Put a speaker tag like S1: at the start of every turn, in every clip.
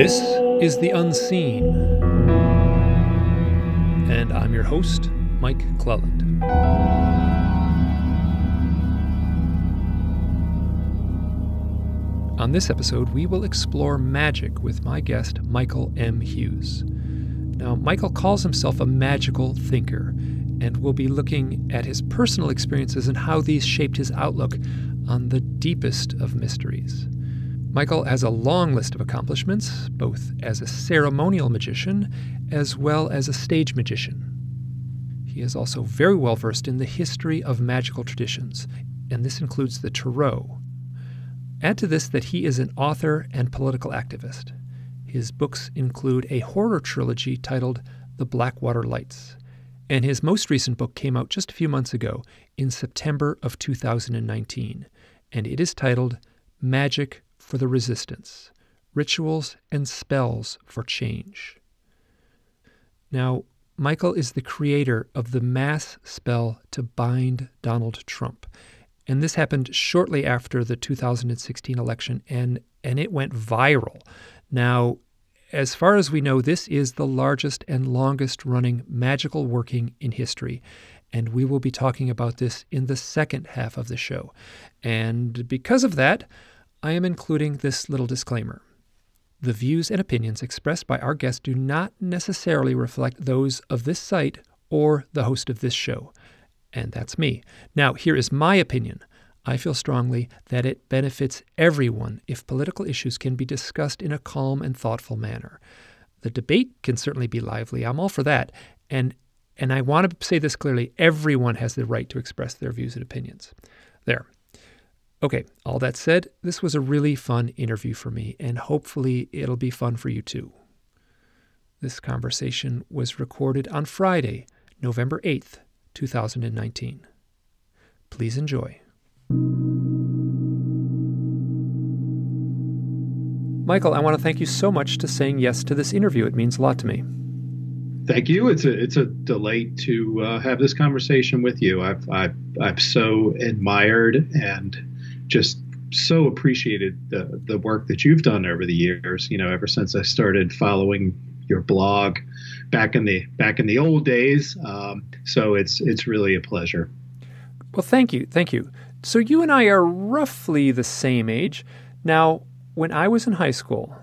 S1: This is The Unseen. And I'm your host, Mike Clelland. On this episode, we will explore magic with my guest, Michael M. Hughes. Now, Michael calls himself a magical thinker, and we'll be looking at his personal experiences and how these shaped his outlook on the deepest of mysteries. Michael has a long list of accomplishments, both as a ceremonial magician as well as a stage magician. He is also very well versed in the history of magical traditions, and this includes the Tarot. Add to this that he is an author and political activist. His books include a horror trilogy titled The Blackwater Lights, and his most recent book came out just a few months ago in September of 2019, and it is titled Magic for the resistance, rituals and spells for change. Now, Michael is the creator of the mass spell to bind Donald Trump. And this happened shortly after the 2016 election, and, and it went viral. Now, as far as we know, this is the largest and longest running magical working in history. And we will be talking about this in the second half of the show. And because of that, I am including this little disclaimer. The views and opinions expressed by our guests do not necessarily reflect those of this site or the host of this show. And that's me. Now, here is my opinion. I feel strongly that it benefits everyone if political issues can be discussed in a calm and thoughtful manner. The debate can certainly be lively. I'm all for that. And and I want to say this clearly, everyone has the right to express their views and opinions. There. Okay, all that said, this was a really fun interview for me, and hopefully it'll be fun for you too. This conversation was recorded on Friday, November 8th, 2019. Please enjoy. Michael, I want to thank you so much to saying yes to this interview. It means a lot to me.
S2: Thank you. It's a it's a delight to uh, have this conversation with you. I've, I've I've so admired and just so appreciated the the work that you've done over the years. You know, ever since I started following your blog back in the back in the old days. Um, so it's it's really a pleasure.
S1: Well, thank you, thank you. So you and I are roughly the same age. Now, when I was in high school,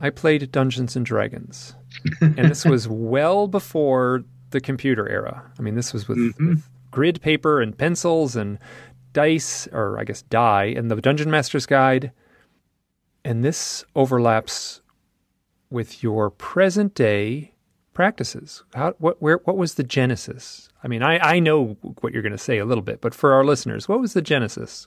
S1: I played Dungeons and Dragons, and this was well before the computer era. I mean, this was with, mm-hmm. with grid paper and pencils and dice, or I guess die, in the Dungeon Master's Guide. And this overlaps with your present day practices. How, what, where, what was the genesis? I mean, I, I know what you're going to say a little bit, but for our listeners, what was the genesis?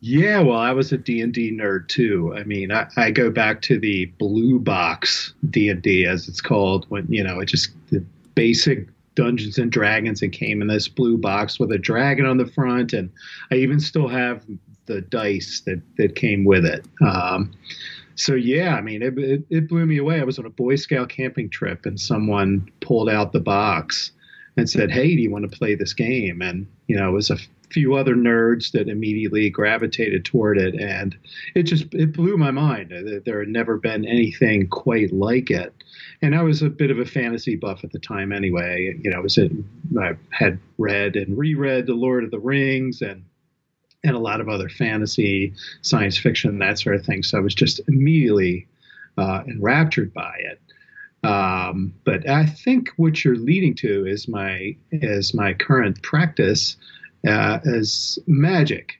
S2: Yeah, well, I was a D&D nerd too. I mean, I, I go back to the blue box D&D as it's called when, you know, it just the basic Dungeons and Dragons and came in this blue box with a dragon on the front, and I even still have the dice that that came with it. Um, so yeah, I mean, it, it, it blew me away. I was on a Boy Scout camping trip, and someone pulled out the box and said, "Hey, do you want to play this game?" And you know, it was a few other nerds that immediately gravitated toward it, and it just it blew my mind. There had never been anything quite like it and I was a bit of a fantasy buff at the time anyway. You know, I was in, I had read and reread The Lord of the Rings and and a lot of other fantasy, science fiction, that sort of thing. So I was just immediately uh, enraptured by it. Um, but I think what you're leading to is my is my current practice as magic.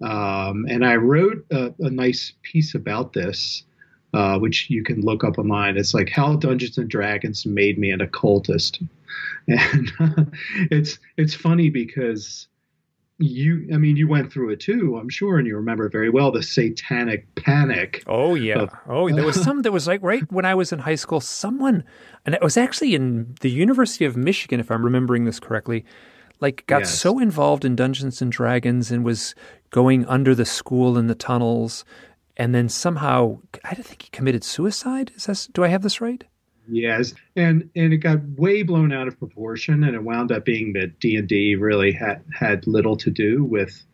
S2: Um, and I wrote a, a, nice piece about this uh, which you can look up online. It's like how Dungeons and Dragons made me an occultist, and uh, it's it's funny because you, I mean, you went through it too, I'm sure, and you remember very well the Satanic Panic.
S1: Oh yeah, of, oh there was some. There was like right when I was in high school, someone, and it was actually in the University of Michigan, if I'm remembering this correctly. Like got yes. so involved in Dungeons and Dragons and was going under the school in the tunnels and then somehow I don't think he committed suicide. Is that do I have this right?
S2: Yes, and and it got way blown out of proportion, and it wound up being that D and D really had had little to do with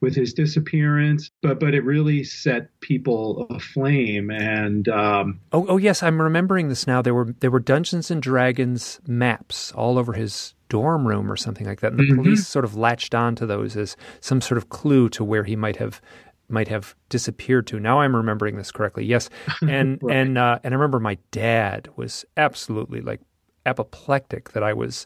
S2: with his disappearance, but but it really set people aflame. And um,
S1: oh, oh yes, I'm remembering this now. There were there were Dungeons and Dragons maps all over his dorm room or something like that, and the mm-hmm. police sort of latched onto those as some sort of clue to where he might have might have disappeared to. Now I'm remembering this correctly. Yes, and right. and uh, and I remember my dad was absolutely like apoplectic that I was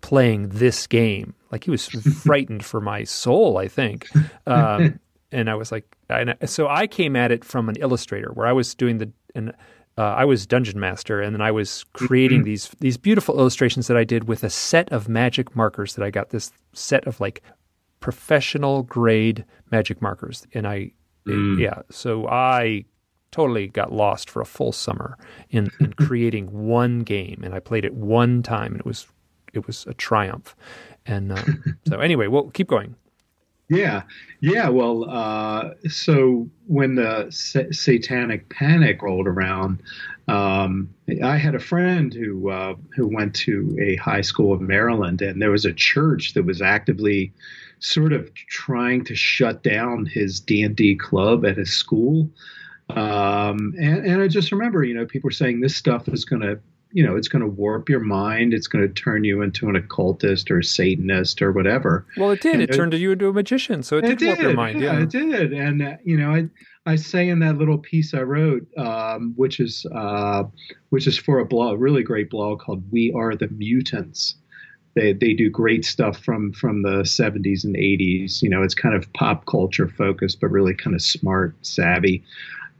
S1: playing this game. Like he was frightened for my soul, I think. Um, and I was like, and so I came at it from an illustrator where I was doing the and. Uh, I was dungeon master, and then I was creating mm-hmm. these these beautiful illustrations that I did with a set of magic markers that I got this set of like professional grade magic markers, and I mm. yeah, so I totally got lost for a full summer in, in creating one game, and I played it one time, and it was it was a triumph. And uh, so anyway, we'll keep going.
S2: Yeah, yeah. Well, uh, so when the sa- satanic panic rolled around, um, I had a friend who uh, who went to a high school in Maryland, and there was a church that was actively sort of trying to shut down his D and D club at his school. Um, and, and I just remember, you know, people were saying this stuff is going to you know, it's going to warp your mind. It's going to turn you into an occultist or a Satanist or whatever.
S1: Well, it did. And it, turned you into a magician, so it, it did, warp your mind. Yeah,
S2: yeah, it did. And uh, you know, I I say in that little piece I wrote, um, which is uh, which is for a blog, really great blog called "We Are the Mutants." They they do great stuff from from the 70s and 80s. You know, it's kind of pop culture focused, but really kind of smart, savvy.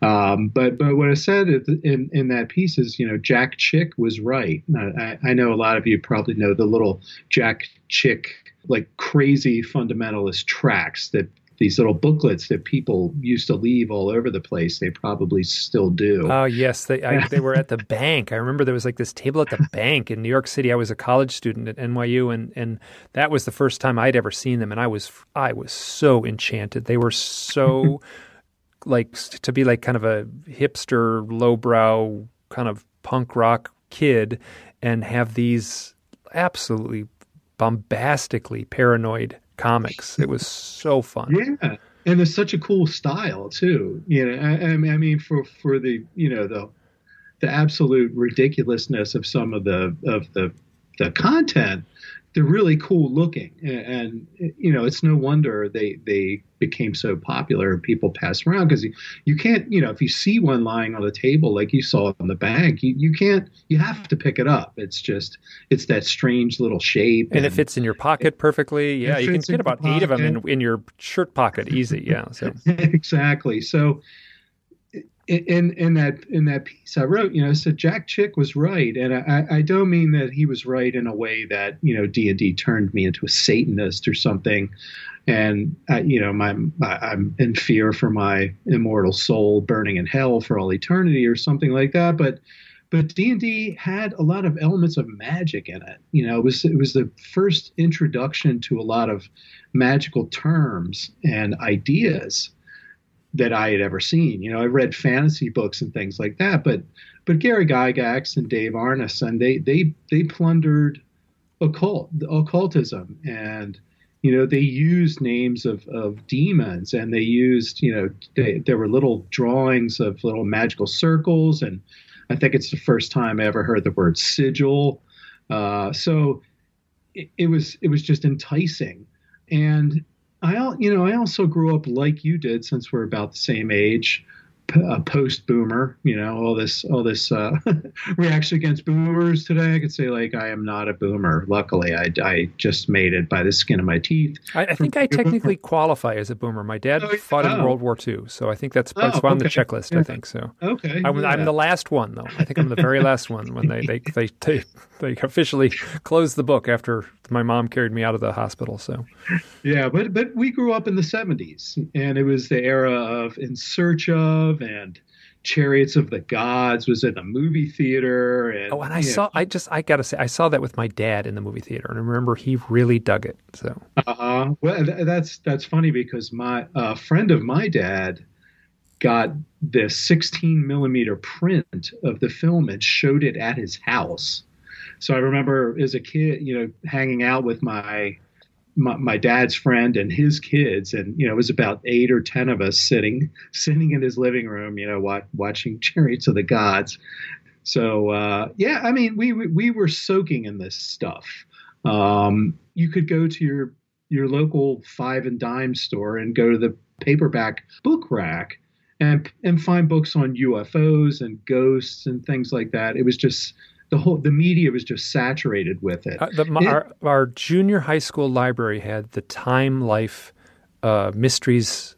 S2: Um, but but what I said in in that piece is, you know, Jack Chick was right. I, I know a lot of you probably know the little Jack Chick like crazy fundamentalist tracks that these little booklets that people used to leave all over the place. They probably still do.
S1: Oh yes, they I, they were at the bank. I remember there was like this table at the bank in New York City. I was a college student at NYU, and and that was the first time I'd ever seen them, and I was I was so enchanted. They were so like to be like kind of a hipster, lowbrow kind of punk rock kid and have these absolutely bombastically paranoid comics. It was so fun.
S2: Yeah. And it's such a cool style too. You know, I, I mean, for, for the, you know, the, the absolute ridiculousness of some of the, of the, the content, they're really cool looking, and, and, you know it's no wonder they they became so popular. And people pass around because you, you can't you know if you see one lying on the table like you saw on the bank, you, you can't you have to pick it up. It's just it's that strange little shape,
S1: and, and it fits in your pocket perfectly. Yeah, you can fit about eight of them in in your shirt pocket easy. Yeah, so
S2: exactly. So in in that in that piece. I wrote, you know, said Jack Chick was right, and I, I don't mean that he was right in a way that you know D and D turned me into a Satanist or something, and I, you know my, my I'm in fear for my immortal soul burning in hell for all eternity or something like that, but but D and D had a lot of elements of magic in it. You know, it was it was the first introduction to a lot of magical terms and ideas that I had ever seen. You know, I read fantasy books and things like that, but but Gary Gygax and Dave Arneson, they they they plundered occult occultism. And you know they used names of, of demons and they used you know they, there were little drawings of little magical circles. And i think it's the first time i ever heard the word sigil. Uh, so it, it was it was just enticing. And I, you know, I also grew up like you did, since we're about the same age, a post boomer, you know, all this all this uh, reaction against boomers today. I could say like I am not a boomer. Luckily, I, I just made it by the skin of my teeth.
S1: I, I think I technically qualify as a boomer. My dad oh, fought oh. in World War II, so I think that's, that's oh, on okay. the checklist. Yeah. I think so.
S2: Okay,
S1: I'm, I'm, the last one though. I think I'm the very last one when they they, they they they officially close the book after my mom carried me out of the hospital. So
S2: yeah, but but we grew up in the 70s, and it was the era of In Search of and Chariots of the Gods was in a movie theater. And,
S1: oh, and I saw, know. I just, I gotta say, I saw that with my dad in the movie theater, and I remember he really dug it. So,
S2: uh, well, that's that's funny because my uh, friend of my dad got this 16 millimeter print of the film and showed it at his house. So I remember as a kid, you know, hanging out with my my, my, dad's friend and his kids, and you know, it was about eight or ten of us sitting sitting in his living room, you know, watch, watching Chariots of the Gods. So uh, yeah, I mean, we, we, we were soaking in this stuff. Um, you could go to your your local five and dime store and go to the paperback book rack and and find books on UFOs and ghosts and things like that. It was just the whole the media was just saturated with it. Uh,
S1: the,
S2: it
S1: our, our, junior high school library had the Time Life uh, mysteries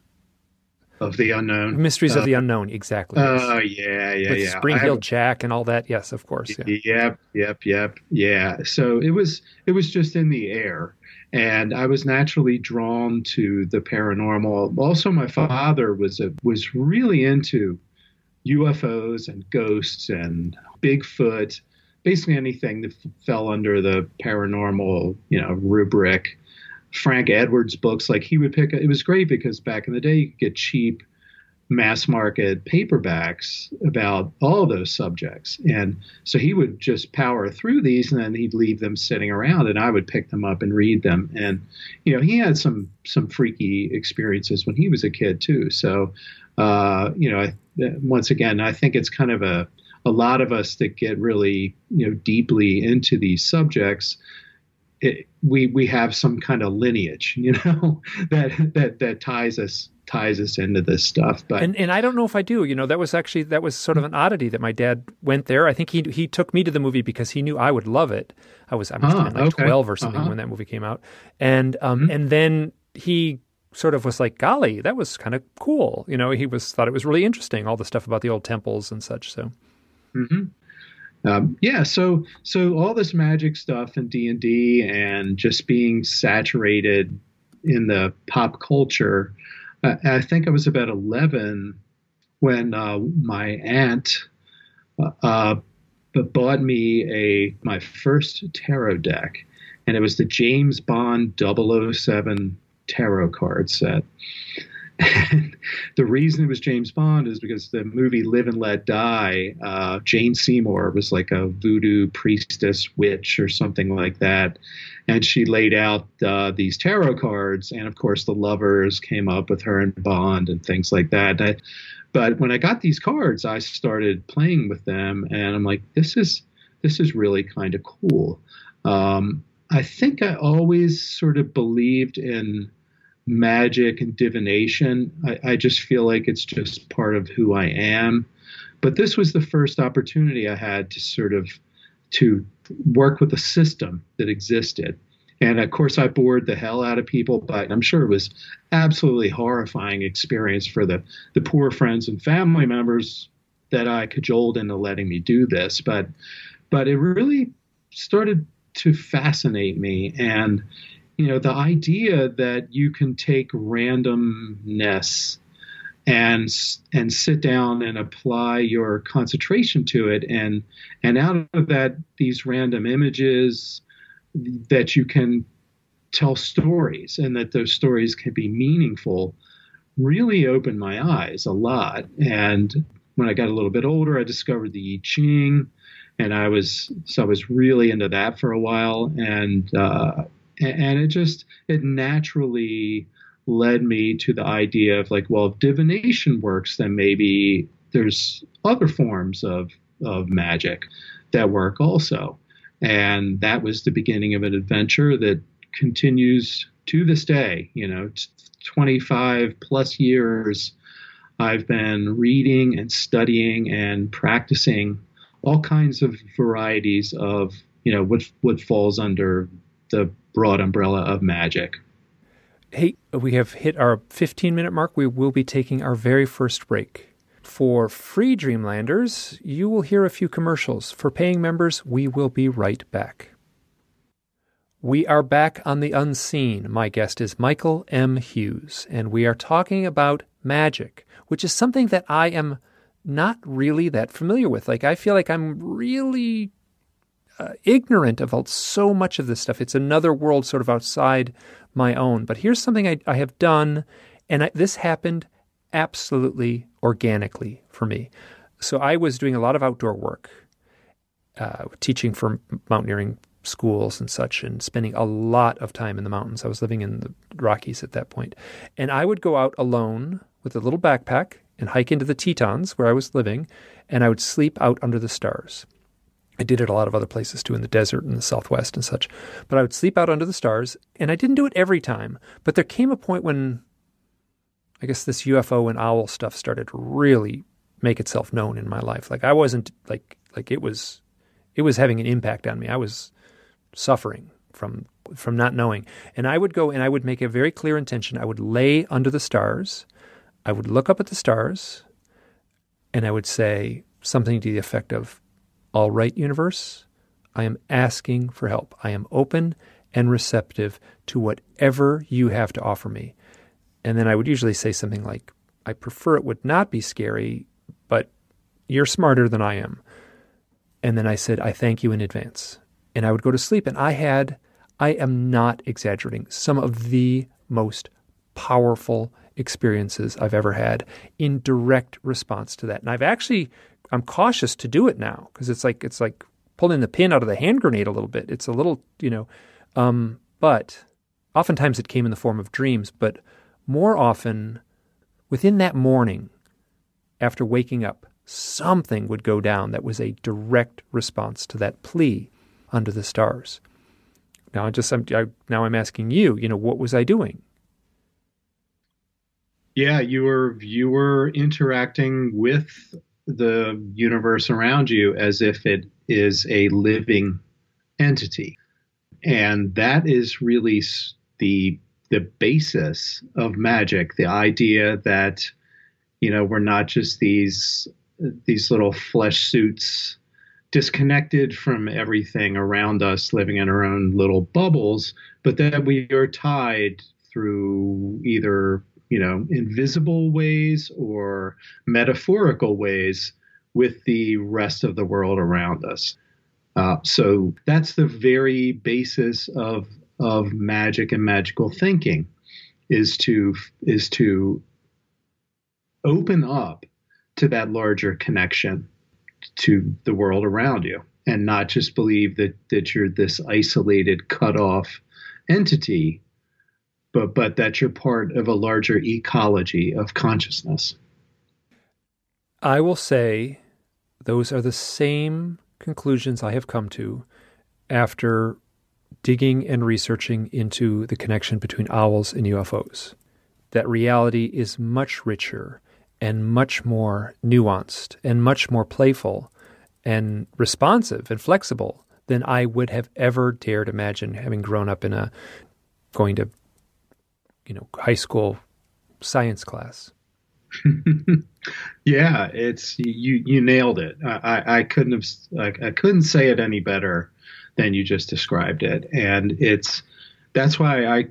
S2: of the unknown.
S1: Mysteries uh, of the unknown, exactly.
S2: Oh yeah, yeah,
S1: With
S2: yeah.
S1: Spring Jack and all that. Yes, of course. Yeah.
S2: Yep, yep, yep. Yeah. So it was it was just in the air, and I was naturally drawn to the paranormal. Also, my father was a, was really into UFOs and ghosts and Bigfoot, basically anything that f- fell under the paranormal, you know, rubric. Frank Edwards books, like he would pick. It was great because back in the day, you could get cheap mass market paperbacks about all those subjects. And so he would just power through these and then he'd leave them sitting around and I would pick them up and read them. And, you know, he had some, some freaky experiences when he was a kid too. So, uh, you know, I, once again, I think it's kind of a, a lot of us that get really, you know, deeply into these subjects. It, we we have some kind of lineage, you know, that that that ties us ties us into this stuff. But
S1: and, and I don't know if I do. You know, that was actually that was sort of an oddity that my dad went there. I think he he took me to the movie because he knew I would love it. I was I must have been like okay. twelve or something uh-huh. when that movie came out, and um mm-hmm. and then he sort of was like, golly, that was kind of cool. You know, he was thought it was really interesting all the stuff about the old temples and such. So.
S2: Mm-hmm. Um, yeah, so so all this magic stuff and D and D and just being saturated in the pop culture I, think I was about 11 when uh, my aunt uh, uh bought me a my first tarot deck, and it was the James Bond 007 tarot card set. The reason it was James Bond is because the movie Live and Let Die, uh, Jane Seymour was like a voodoo priestess witch or something like that and she laid out uh, these tarot cards, and of course the lovers came up with her and Bond and things like that. I, but when I got these cards, I started playing with them, and I'm like, this is this is really kind of cool. Um, I think I always sort of believed in magic and divination. I, I just feel like it's just part of who I am. But this was the first opportunity I had to sort of to work with a system that existed. And of course, I bored the hell out of people, but I'm sure it was absolutely horrifying experience for the, the poor friends and family members that I cajoled into letting me do this. But but it really started to fascinate me, and you know the idea that you can take randomness and and sit down and apply your concentration to it and and out of that these random images that you can tell stories and that those stories can be meaningful really opened my eyes a lot. And when I got a little bit older I discovered the I Ching and I was so I was really into that for a while. And uh, and it just it naturally led me to the idea of like, well, if divination works, then maybe there's other forms of, of magic that work also. And that was the beginning of an adventure that continues to this day. You know, 25 plus years, I've been reading and studying and practicing all kinds of varieties of, you know, what, what falls under the broad umbrella of magic.
S1: Hey, we have hit our 15 minute mark. We will be taking our very first break. For free Dreamlanders, you will hear a few commercials. For paying members, we will be right back. We are back on the unseen. My guest is Michael M. Hughes, and we are talking about magic, which is something that I am not really that familiar with. Like, I feel like I'm really uh, ignorant of so much of this stuff. It's another world sort of outside my own. But here's something I, I have done, and I, this happened absolutely organically for me. So I was doing a lot of outdoor work, uh, teaching for mountaineering schools and such and spending a lot of time in the mountains. I was living in the Rockies at that point. And I would go out alone with a little backpack and hike into the Tetons where I was living, and I would sleep out under the stars. I did it a lot of other places too, in the desert in the Southwest and such. But I would sleep out under the stars, and I didn't do it every time. But there came a point when I guess this UFO and owl stuff started really make itself known in my life. Like I wasn't like like it was it was having an impact on me. I was suffering from from not knowing. And I would go and I would make a very clear intention. I would lay under the stars. I would look up at the stars and I would say something to the effect of all right, universe, I am asking for help. I am open and receptive to whatever you have to offer me. And then I would usually say something like, I prefer it would not be scary, but you're smarter than I am. And then I said, I thank you in advance. And I would go to sleep. And I had, I am not exaggerating, some of the most powerful experiences I've ever had in direct response to that. And I've actually I'm cautious to do it now because it's like it's like pulling the pin out of the hand grenade a little bit. It's a little, you know, um, but oftentimes it came in the form of dreams. But more often, within that morning, after waking up, something would go down that was a direct response to that plea under the stars. Now, I just I'm, I, now I'm asking you, you know, what was I doing?
S2: Yeah, you were you were interacting with the universe around you as if it is a living entity. And that is really the the basis of magic, the idea that you know, we're not just these these little flesh suits disconnected from everything around us living in our own little bubbles, but that we are tied through either you know, invisible ways or metaphorical ways with the rest of the world around us. Uh, so that's the very basis of of magic and magical thinking is to is to open up to that larger connection to the world around you and not just believe that that you're this isolated cut off entity but but that you're part of a larger ecology of consciousness.
S1: I will say those are the same conclusions I have come to after digging and researching into the connection between owls and UFOs. That reality is much richer and much more nuanced and much more playful and responsive and flexible than I would have ever dared imagine having grown up in a going to you know high school science class.
S2: yeah, it's you. You nailed it. I, I couldn't have. I, I couldn't say it any better than you just described it. And it's that's why I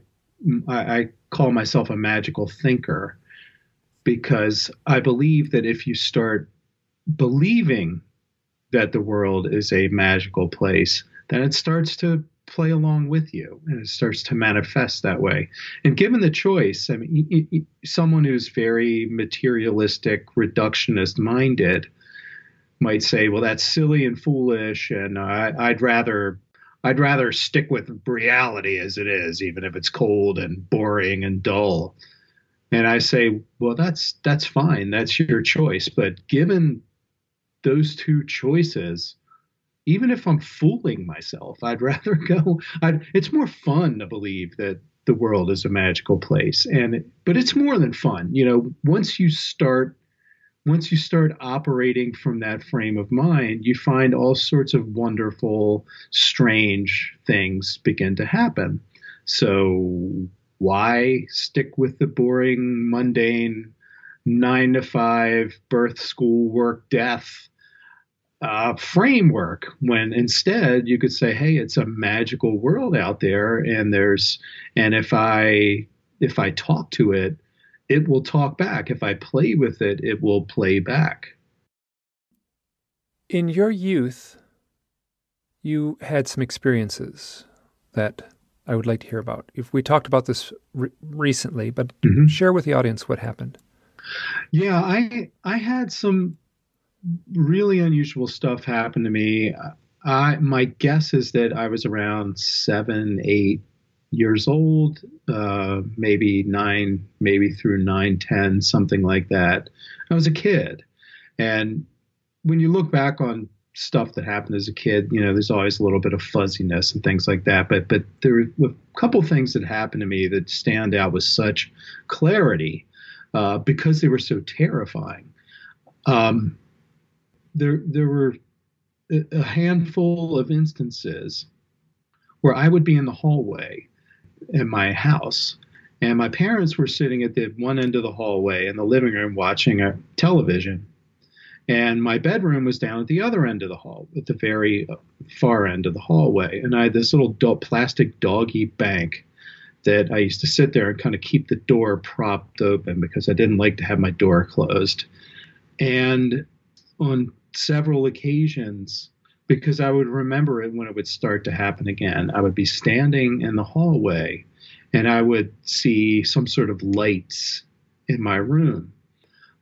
S2: I call myself a magical thinker because I believe that if you start believing that the world is a magical place, then it starts to play along with you and it starts to manifest that way. And given the choice i mean someone who's very materialistic reductionist minded might say well that's silly and foolish and I, i'd rather i'd rather stick with reality as it is even if it's cold and boring and dull. And i say well that's that's fine. That's your choice. But given those two choices even if I'm fooling myself, I'd rather go. I'd, it's more fun to believe that the world is a magical place, and but it's more than fun. You know, once you start, once you start operating from that frame of mind, you find all sorts of wonderful, strange things begin to happen. So why stick with the boring, mundane, nine to five birth, school, work, death? Uh, framework when instead you could say hey it's a magical world out there and there's and if i if i talk to it it will talk back. If i play with it it will play back.
S1: In your youth you had some experiences that i would like to hear about. If we talked about this re- recently but mm-hmm. share with the audience what happened.
S2: Yeah i i had some really unusual stuff happened to me. I my guess is that I was around seven, eight years old, uh, maybe nine, maybe through nine, ten, something like that. I was a kid, and when you look back on stuff that happened as a kid, you know, there's always a little bit of fuzziness and things like that. But but there were a couple things that happened to me that stand out with such clarity uh, because they were so terrifying. Um, there there were a handful of instances where I would be in the hallway in my house. And my parents were sitting at the one end of the hallway in the living room watching a television. And my bedroom was down at the other end of the hall, at the very uh, far end of the hallway. And I had this little do- plastic doggy bank that I used to sit there and kind of keep the door propped open because I didn't like to have my door closed. And on several occasions, because I would remember it when it would start to happen again, I would be standing in the hallway and I would see some sort of lights in my room.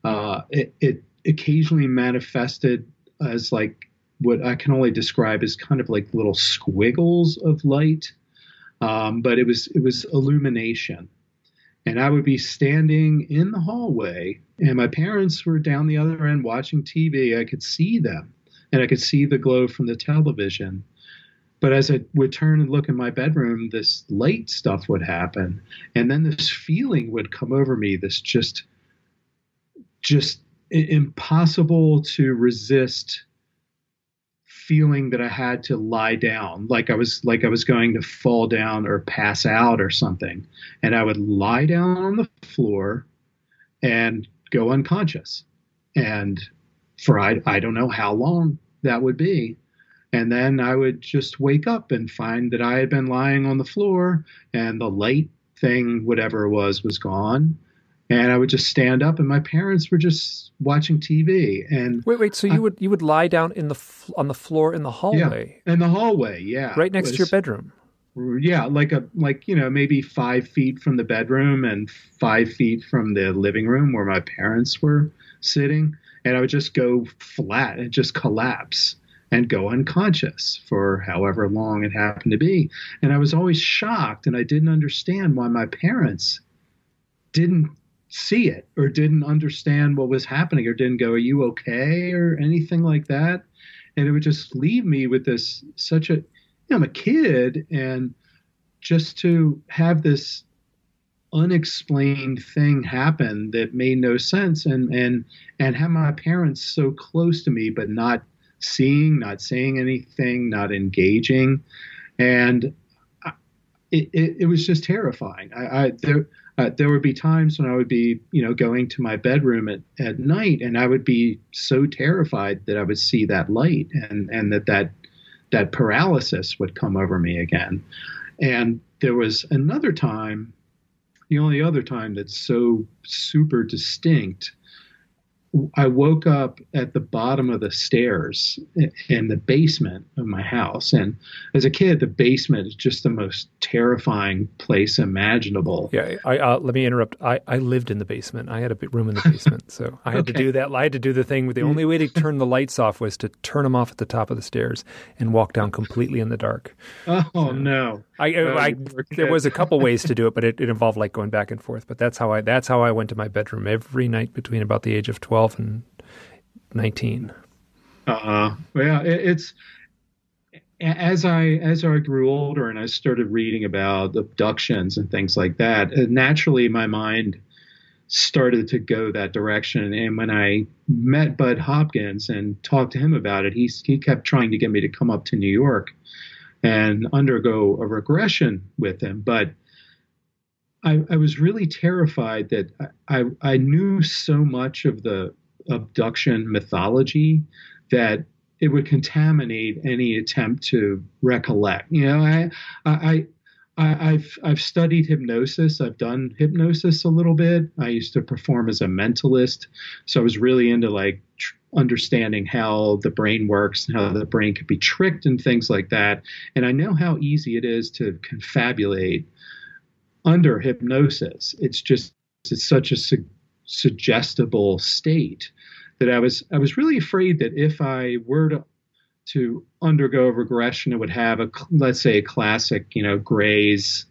S2: Uh, it, it occasionally manifested as like what I can only describe as kind of like little squiggles of light, um, but it was it was illumination. And I would be standing in the hallway, and my parents were down the other end watching TV. I could see them, and I could see the glow from the television. But as I would turn and look in my bedroom, this light stuff would happen, and then this feeling would come over me. This just, just impossible to resist feeling that I had to lie down, like I was like I was going to fall down or pass out or something. And I would lie down on the floor and go unconscious. And for I, I don't know how long that would be. And then I would just wake up and find that I had been lying on the floor and the light thing, whatever it was, was gone and I would just stand up, and my parents were just watching TV. And
S1: wait, wait, so you would you would lie down in the on the floor in the hallway?
S2: Yeah, in the hallway, yeah,
S1: right next was, to your bedroom.
S2: Yeah, like a like you know maybe five feet from the bedroom and five feet from the living room where my parents were sitting, and I would just go flat and just collapse and go unconscious for however long it happened to be. And I was always shocked, and I didn't understand why my parents didn't see it or didn't understand what was happening or didn't go, Are you okay? or anything like that. And it would just leave me with this such a, you know, I'm a kid and just to have this unexplained thing happen that made no sense and and and have my parents so close to me but not seeing not saying anything not engaging and it, it, it was just terrifying I, I there uh, there would be times when I would be, you know, going to my bedroom at, at night, and I would be so terrified that I would see that light, and and that that that paralysis would come over me again. And there was another time, the only other time that's so super distinct I woke up at the bottom of the stairs in the basement of my house. And as a kid, the basement is just the most terrifying place imaginable.
S1: Yeah, I, uh, let me interrupt. I, I lived in the basement. I had a room in the basement, so I had okay. to do that. I had to do the thing. The only way to turn the lights off was to turn them off at the top of the stairs and walk down completely in the dark.
S2: Oh so no!
S1: I, I there was a couple ways to do it, but it, it involved like going back and forth. But that's how I that's how I went to my bedroom every night between about the age of twelve and 19.
S2: Uh, well, it, it's as I as I grew older and I started reading about abductions and things like that. Uh, naturally, my mind started to go that direction. And when I met Bud Hopkins and talked to him about it, he he kept trying to get me to come up to New York and undergo a regression with him, but I, I, was really terrified that I, I, knew so much of the abduction mythology that it would contaminate any attempt to recollect. You know, I, I, I, have I've studied hypnosis. I've done hypnosis a little bit. I used to perform as a mentalist, so I was really into like understanding how the brain works and how the brain could be tricked and things like that. And I know how easy it is to confabulate under hypnosis. It's just it's such a su- suggestible state that I was I was really afraid that if I were to to undergo regression, it would have a let's say a classic, you know, Gray's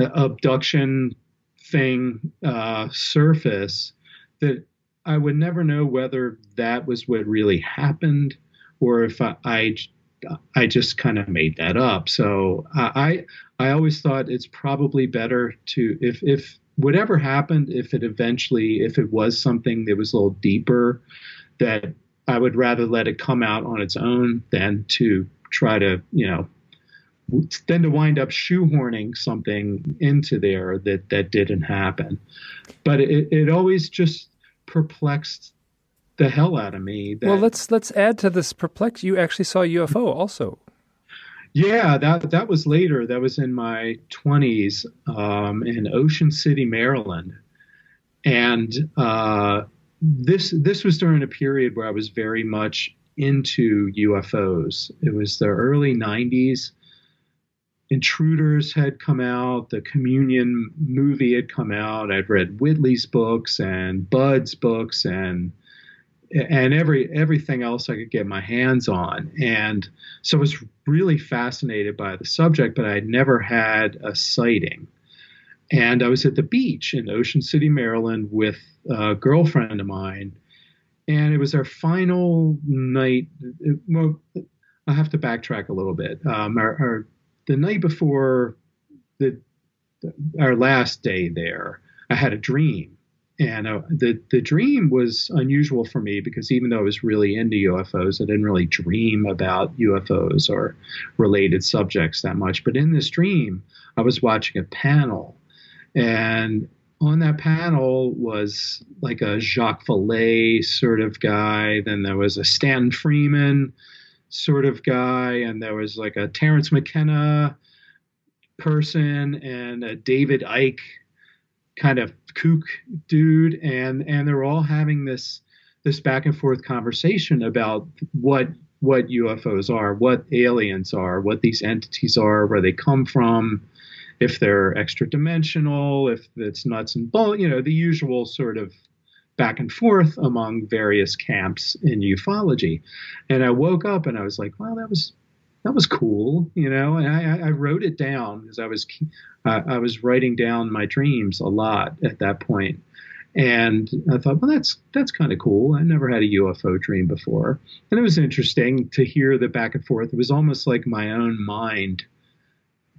S2: uh, abduction thing uh, surface that I would never know whether that was what really happened or if I, I, I just kind of made that up. So I, I always thought it's probably better to, if, if whatever happened, if it eventually, if it was something that was a little deeper, that I would rather let it come out on its own than to try to, you know, then to wind up shoehorning something into there that that didn't happen. But it, it always just perplexed the hell out of me.
S1: That, well, let's let's add to this perplex. You actually saw a UFO also.
S2: Yeah, that that was later. That was in my twenties um, in Ocean City, Maryland, and uh, this this was during a period where I was very much into UFOs. It was the early '90s. Intruders had come out, the Communion movie had come out. I'd read Whitley's books and Bud's books and and every everything else I could get my hands on. And so I was really fascinated by the subject, but I had never had a sighting. And I was at the beach in Ocean City, Maryland, with a girlfriend of mine, and it was our final night. Well, I have to backtrack a little bit. Um, our, our the night before the, the, our last day there, I had a dream, and uh, the the dream was unusual for me because even though I was really into UFOs, I didn't really dream about UFOs or related subjects that much. But in this dream, I was watching a panel, and on that panel was like a Jacques Vallée sort of guy. Then there was a Stan Friedman sort of guy, and there was like a Terence McKenna person and a David Icke kind of kook dude, and and they're all having this this back and forth conversation about what what UFOs are, what aliens are, what these entities are, where they come from, if they're extra dimensional, if it's nuts and bolts, you know, the usual sort of back and forth among various camps in ufology. And I woke up and I was like, wow, that was that was cool, you know. And I, I wrote it down because I was uh, I was writing down my dreams a lot at that point. And I thought, well, that's that's kind of cool. I never had a UFO dream before, and it was interesting to hear the back and forth. It was almost like my own mind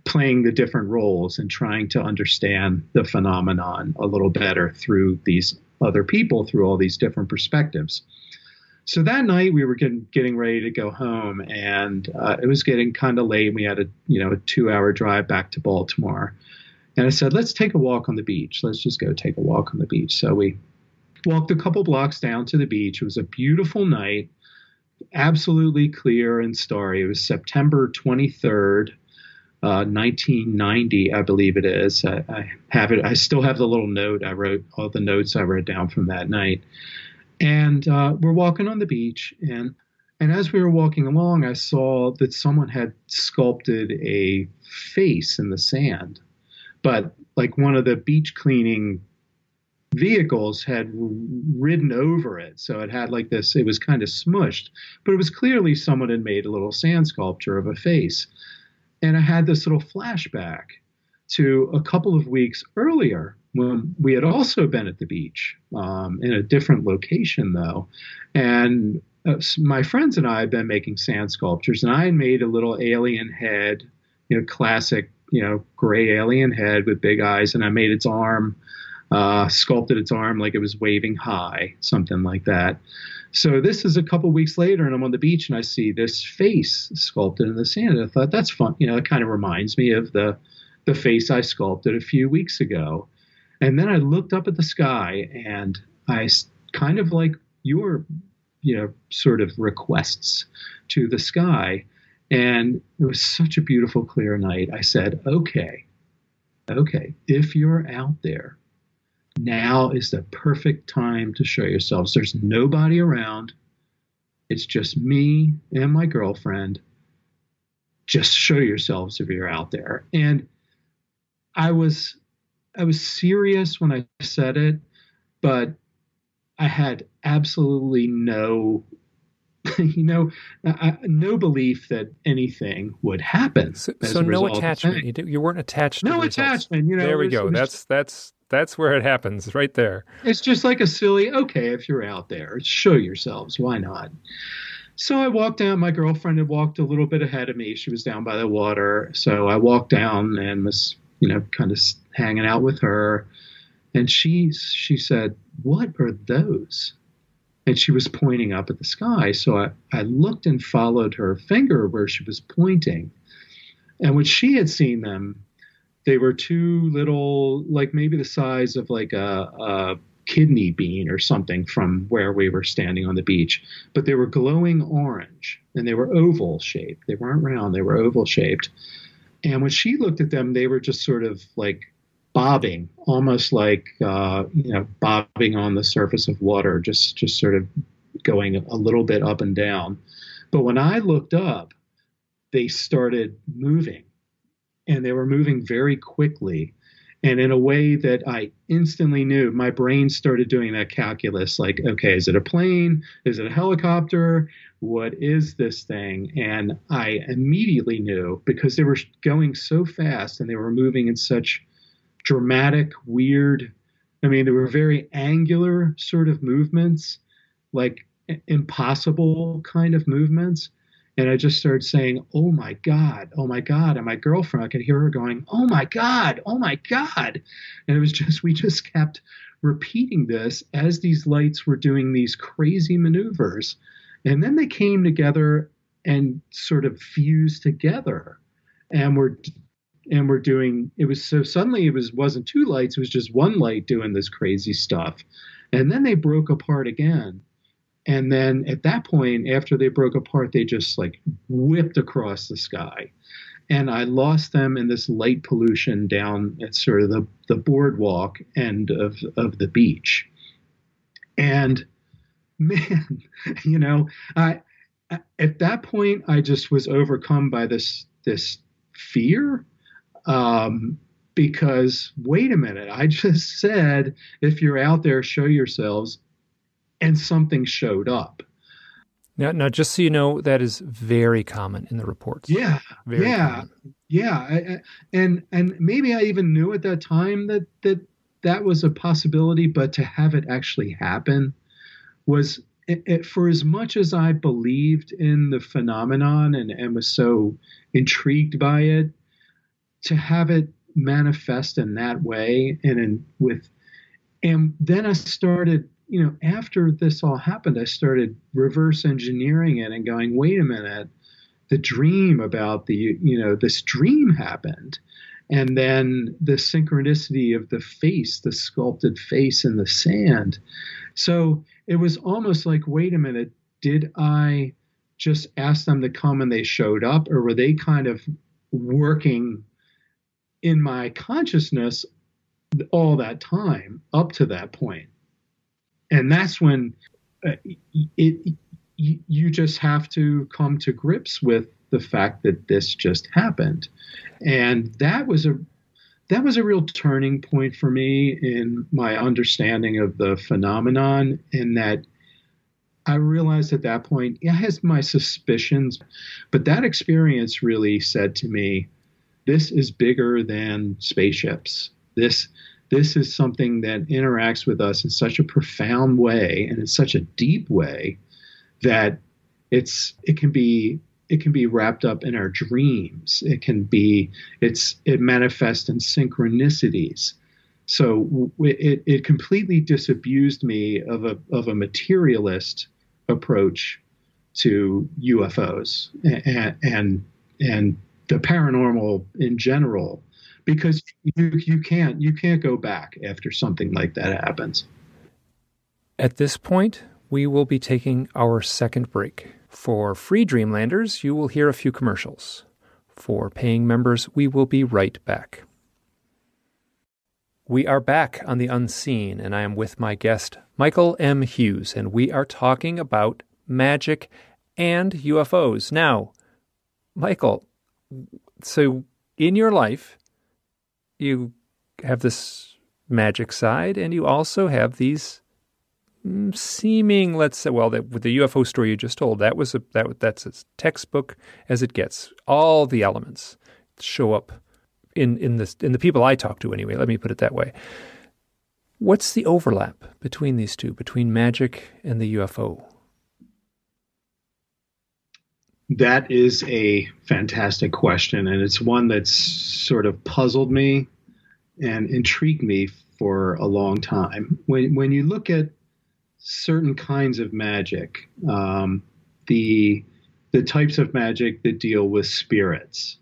S2: playing the different roles and trying to understand the phenomenon a little better through these other people through all these different perspectives. So that night we were getting getting ready to go home, and uh, it was getting kind of late. We had a you know a two hour drive back to Baltimore, and I said, let's take a walk on the beach. Let's just go take a walk on the beach. So we walked a couple blocks down to the beach. It was a beautiful night, absolutely clear and starry. It was September 23rd, 1990, uh, I believe it is. I, I, have it. I still have the little note I wrote, all the notes I wrote down from that night. And uh, we're walking on the beach, and and as we were walking along, I saw that someone had sculpted a face in the sand, but like one of the beach cleaning vehicles had ridden over it. So it had like this, it was kind of smushed, but it was clearly someone had made a little sand sculpture of a face. And I had this little flashback to a couple of weeks earlier when we had also been at the beach um, in a different location, though. And uh, my friends and I had been making sand sculptures, and I had made a little alien head, you know, classic, you know, gray alien head with big eyes, and I made its arm, uh, sculpted its arm like it was waving high, something like that. So this is a couple weeks later, and I'm on the beach, and I see this face sculpted in the sand. And I thought that's fun. You know, it kind of reminds me of the the face I sculpted a few weeks ago. And then I looked up at the sky, and I kind of like your, you know, sort of requests to the sky. And it was such a beautiful, clear night. I said, okay, okay, if you're out there now is the perfect time to show yourselves. There's nobody around. It's just me and my girlfriend. Just show yourselves if you're out there. And I was I was serious when I said it, but I had absolutely no you know, I, no belief that anything would happen.
S1: So, so no attachment. You, you, weren't attached.
S2: No attachment. You know,
S1: there we
S2: was,
S1: go. That's that's that's where it happens, right there.
S2: It's just like a silly. Okay, if you're out there, show yourselves. Why not? So I walked down. My girlfriend had walked a little bit ahead of me. She was down by the water. So I walked down and was, you know, kind of hanging out with her. And she she said, "What are those?" and she was pointing up at the sky. So I, I looked and followed her finger where she was pointing. And when she had seen them, they were two little, like maybe the size of like a, a kidney bean or something from where we were standing on the beach. But they were glowing orange and they were oval shaped. They weren't round, they were oval shaped. And when she looked at them, they were just sort of like bobbing, almost like uh, you know bobbing on the surface of water, just just sort of going a little bit up and down. But when I looked up, they started moving, and they were moving very quickly, and in a way that I instantly knew. My brain started doing that calculus, like, okay, is it a plane? Is it a helicopter? What is this thing? And I immediately knew because they were going so fast and they were moving in such dramatic, weird. I mean, they were very angular sort of movements, like impossible kind of movements. And I just started saying, Oh my God, oh my God. And my girlfriend, I could hear her going, Oh my God, oh my God. And it was just, we just kept repeating this as these lights were doing these crazy maneuvers. And then they came together and sort of fused together and were and we're doing it was so suddenly it was wasn't two lights it was just one light doing this crazy stuff and then they broke apart again and then at that point after they broke apart they just like whipped across the sky. And i lost them in this light pollution down at sort of the, the boardwalk end of, of the beach. And man you know i at that point i just was overcome by this this fear um, because wait a minute, I just said if you're out there, show yourselves, and something showed up.
S1: Now, now, just so you know, that is very common in the reports.
S2: Yeah, very yeah, common. yeah, I, and and maybe I even knew at that time that that that was a possibility, but to have it actually happen was it, it, for as much as I believed in the phenomenon and, and was so intrigued by it, to have it manifest in that way and in with and then I started, you know, after this all happened, I started reverse engineering it and going, wait a minute, the dream about the, you know, this dream happened. And then the synchronicity of the face, the sculpted face in the sand. So it was almost like, wait a minute, did I just ask them to come and they showed up, or were they kind of working in my consciousness all that time up to that point. And that's when uh, it, it, you just have to come to grips with the fact that this just happened. And that was a that was a real turning point for me in my understanding of the phenomenon in that I realized at that point, yeah, I had my suspicions, but that experience really said to me, this is bigger than spaceships. This this is something that interacts with us in such a profound way and in such a deep way that it's it can be it can be wrapped up in our dreams. It can be it's it manifests in synchronicities. So it, it completely disabused me of a of a materialist approach to UFOs and and, and the paranormal in general because you you can't you can't go back after something like that happens.
S1: At this point, we will be taking our second break. For free Dreamlanders, you will hear a few commercials. For paying members, we will be right back. We are back on the unseen, and I am with my guest, Michael M. Hughes, and we are talking about magic and UFOs. Now, Michael, so in your life, you have this magic side, and you also have these mm, seeming, let's say, well, that, with the UFO story you just told, that was a, that that's as textbook as it gets. All the elements show up in in this in the people I talk to anyway. Let me put it that way. What's the overlap between these two, between magic and the UFO?
S2: That is a fantastic question, and it's one that's sort of puzzled me and intrigued me for a long time. When when you look at certain kinds of magic, um, the the types of magic that deal with spirits,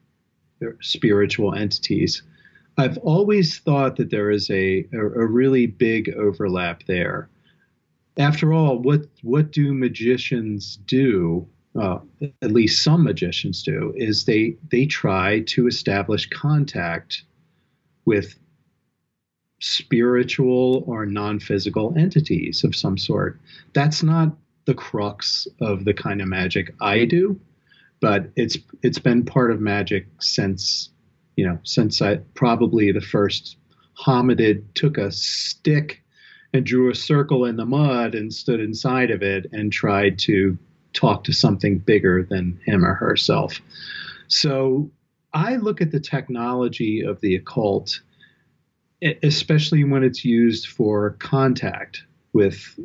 S2: spiritual entities, I've always thought that there is a, a, a really big overlap there. After all, what what do magicians do uh, at least some magicians do, is they they try to establish contact with spiritual or non-physical entities of some sort. That's not the crux of the kind of magic I do, but it's it's been part of magic since you know since I probably the first hominid took a stick and drew a circle in the mud and stood inside of it and tried to talk to something bigger than him or herself. So I look at the technology of the occult, especially when it's used for contact with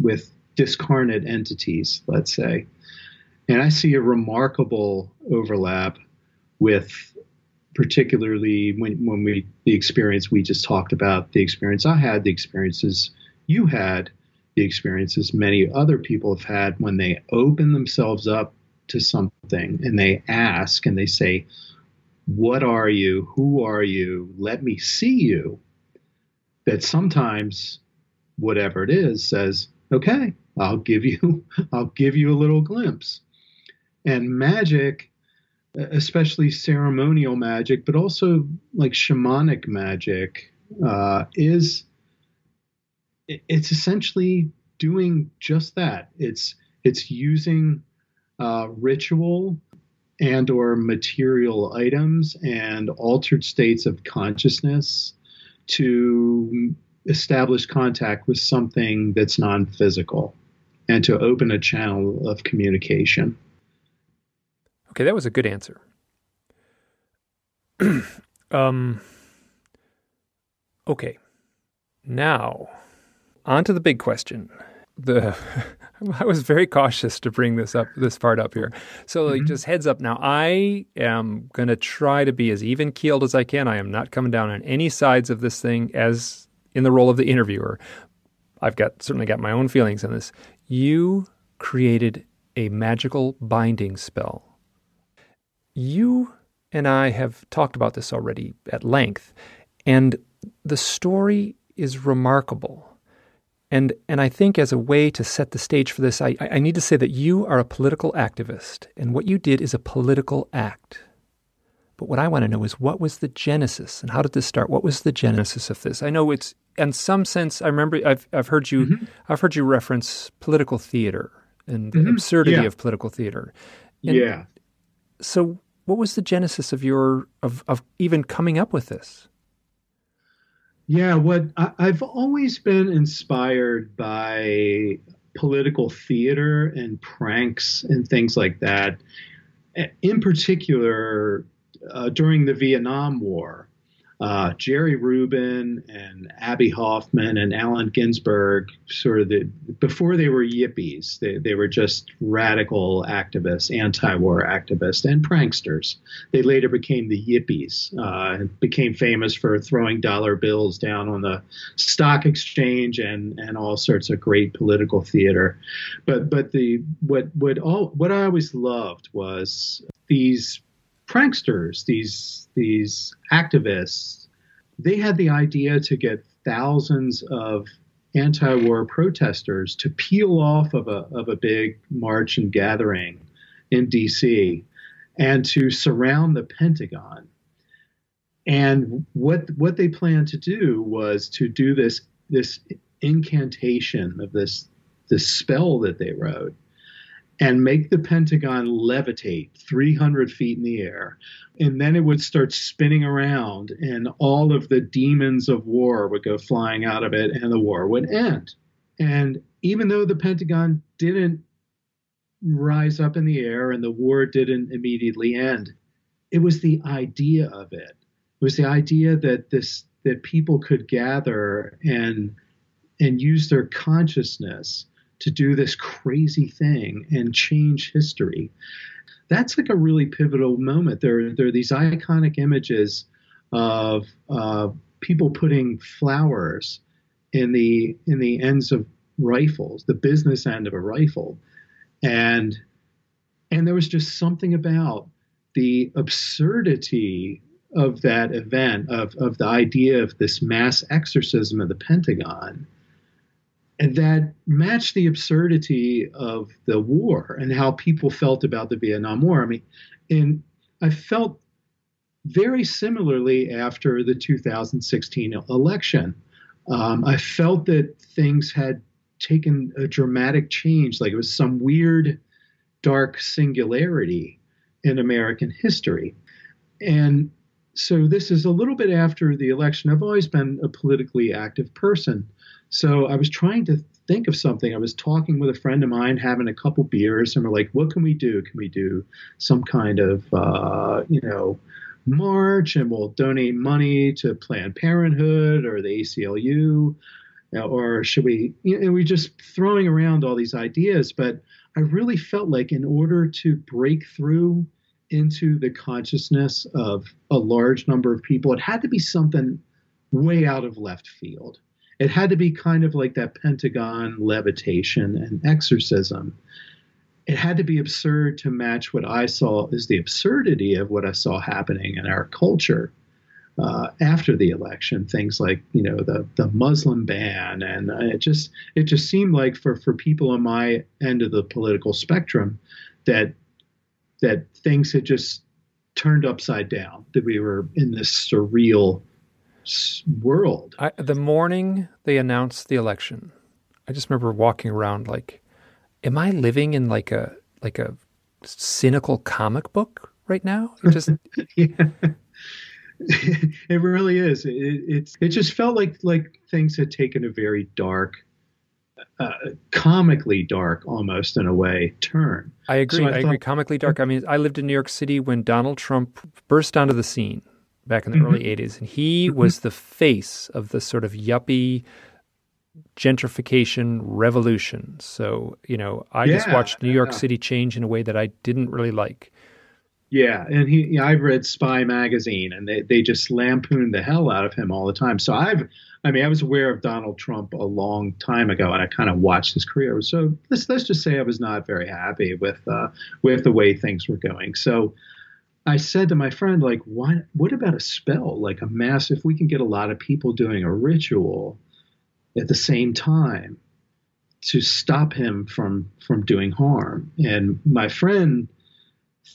S2: with discarnate entities, let's say, and I see a remarkable overlap with particularly when when we the experience we just talked about, the experience I had, the experiences you had the experiences many other people have had when they open themselves up to something and they ask and they say, What are you? Who are you? Let me see you. That sometimes whatever it is says, Okay, I'll give you I'll give you a little glimpse. And magic, especially ceremonial magic, but also like shamanic magic, uh, is it's essentially doing just that. It's it's using uh, ritual and or material items and altered states of consciousness to establish contact with something that's non-physical and to open a channel of communication.
S1: Okay, that was a good answer. um, okay, now on to the big question. The I was very cautious to bring this up, this part up here. So, like, mm-hmm. just heads up. Now, I am going to try to be as even keeled as I can. I am not coming down on any sides of this thing as in the role of the interviewer. I've got certainly got my own feelings on this. You created a magical binding spell. You and I have talked about this already at length, and the story is remarkable. And, and I think as a way to set the stage for this, I, I need to say that you are a political activist, and what you did is a political act. But what I want to know is what was the genesis and how did this start? What was the genesis of this? I know it's in some sense. I remember I've I've heard you mm-hmm. I've heard you reference political theater and mm-hmm. the absurdity yeah. of political theater.
S2: And yeah.
S1: So, what was the genesis of your of of even coming up with this?
S2: Yeah, what I, I've always been inspired by political theater and pranks and things like that. In particular, uh, during the Vietnam War, uh, Jerry Rubin and Abbie Hoffman and Allen Ginsberg, sort of the before they were yippies, they, they were just radical activists, anti-war activists, and pranksters. They later became the yippies uh, and became famous for throwing dollar bills down on the stock exchange and and all sorts of great political theater. But but the what what all what I always loved was these pranksters, these these activists, they had the idea to get thousands of anti-war protesters to peel off of a of a big march and gathering in D.C. and to surround the Pentagon. And what what they planned to do was to do this this incantation of this this spell that they wrote and make the Pentagon levitate 300 feet in the air. And then it would start spinning around, and all of the demons of war would go flying out of it, and the war would end. And even though the Pentagon didn't rise up in the air and the war didn't immediately end, it was the idea of it. It was the idea that this that people could gather and and use their consciousness to do this crazy thing and change history. That's like a really pivotal moment. There, there are these iconic images of uh, people putting flowers in the in the ends of rifles, the business end of a rifle, and and there was just something about the absurdity of that event of of the idea of this mass exorcism of the Pentagon that matched the absurdity of the war and how people felt about the Vietnam War. I mean, and I felt very similarly after the 2016 election. Um, I felt that things had taken a dramatic change, like it was some weird, dark singularity in American history. And so this is a little bit after the election. I've always been a politically active person. So I was trying to think of something. I was talking with a friend of mine, having a couple beers, and we're like, what can we do? Can we do some kind of, uh, you know, march and we'll donate money to Planned Parenthood or the ACLU? Or should we, you know, we just throwing around all these ideas. But I really felt like in order to break through into the consciousness of a large number of people, it had to be something way out of left field it had to be kind of like that Pentagon levitation and exorcism. It had to be absurd to match what I saw as the absurdity of what I saw happening in our culture uh, after the election. Things like you know the the Muslim ban, and it just it just seemed like for for people on my end of the political spectrum that that things had just turned upside down. That we were in this surreal world.
S1: I, the morning they announced the election, I just remember walking around like, "Am I living in like a like a cynical comic book right now?" It just
S2: it really is. It, it's it just felt like like things had taken a very dark. Uh, comically dark, almost in a way, turn.
S1: I agree. So I, I thought, agree. Comically dark. I mean, I lived in New York City when Donald Trump burst onto the scene back in the mm-hmm. early 80s. And he mm-hmm. was the face of the sort of yuppie gentrification revolution. So, you know, I yeah, just watched New York yeah. City change in a way that I didn't really like.
S2: Yeah, and he, you know, I've read Spy magazine, and they they just lampoon the hell out of him all the time. So I've, I mean, I was aware of Donald Trump a long time ago, and I kind of watched his career. So let's let's just say I was not very happy with uh, with the way things were going. So I said to my friend, like, what, what about a spell? Like a mass, if we can get a lot of people doing a ritual at the same time to stop him from, from doing harm. And my friend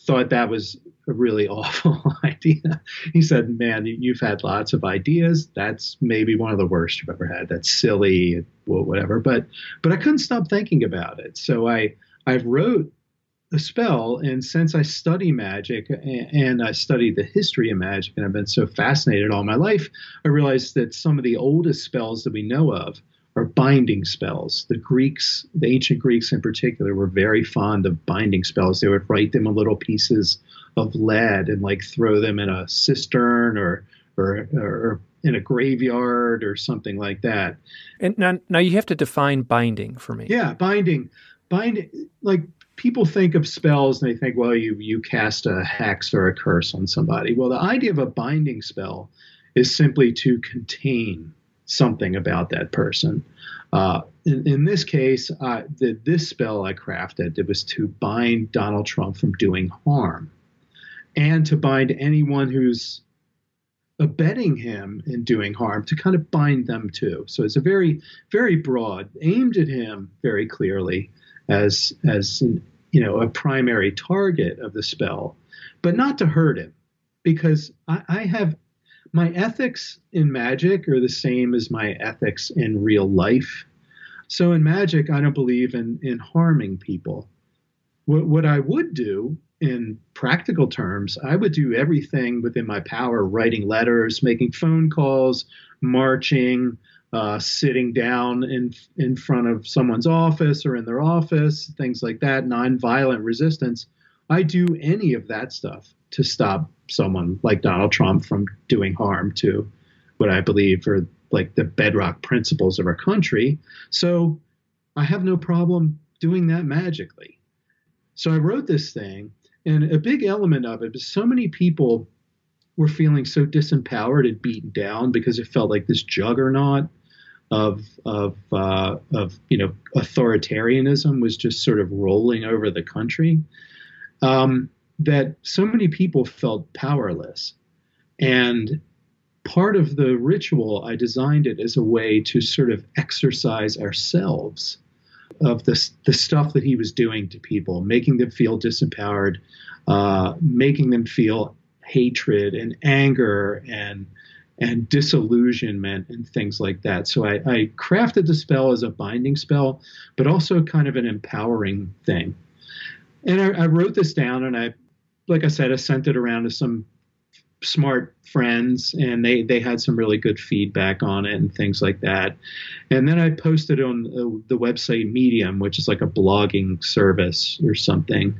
S2: thought that was a really awful idea. He said, man, you've had lots of ideas. That's maybe one of the worst you've ever had. That's silly, whatever. But, but I couldn't stop thinking about it. So I, I wrote a spell. And since I study magic and I study the history of magic and I've been so fascinated all my life, I realized that some of the oldest spells that we know of are binding spells. The Greeks, the ancient Greeks in particular, were very fond of binding spells. They would write them in little pieces of lead and like throw them in a cistern or or, or in a graveyard or something like that.
S1: And now, now you have to define binding for me.
S2: Yeah, binding, binding. Like people think of spells and they think, well, you you cast a hex or a curse on somebody. Well, the idea of a binding spell is simply to contain something about that person. Uh, in, in, this case, uh, the, this spell I crafted it was to bind Donald Trump from doing harm, and to bind anyone who's abetting him in doing harm to kind of bind them too. So it's a very, very broad, aimed at him very clearly as as you know a primary target of the spell, but not to hurt him, because I, I have my ethics in magic are the same as my ethics in real life. So in magic, I don't believe in in harming people. What what I would do in practical terms, I would do everything within my power, writing letters, making phone calls, marching, uh, sitting down in in front of someone's office or in their office, things like that, nonviolent resistance. I do any of that stuff to stop someone like Donald Trump from doing harm to what I believe are like the bedrock principles of our country. So I have no problem doing that magically. So I wrote this thing, and a big element of it is so many people were feeling so disempowered and beaten down because it felt like this juggernaut of of uh, of you know authoritarianism was just sort of rolling over the country. Um, that so many people felt powerless, and part of the ritual, I designed it as a way to sort of exercise ourselves of the, the stuff that he was doing to people, making them feel disempowered, uh, making them feel hatred and anger and and disillusionment and things like that. So I, I crafted the spell as a binding spell, but also kind of an empowering thing. And I, I wrote this down, and I, like I said, I sent it around to some smart friends and they they had some really good feedback on it and things like that and then i posted on the, website medium which is like a blogging service or something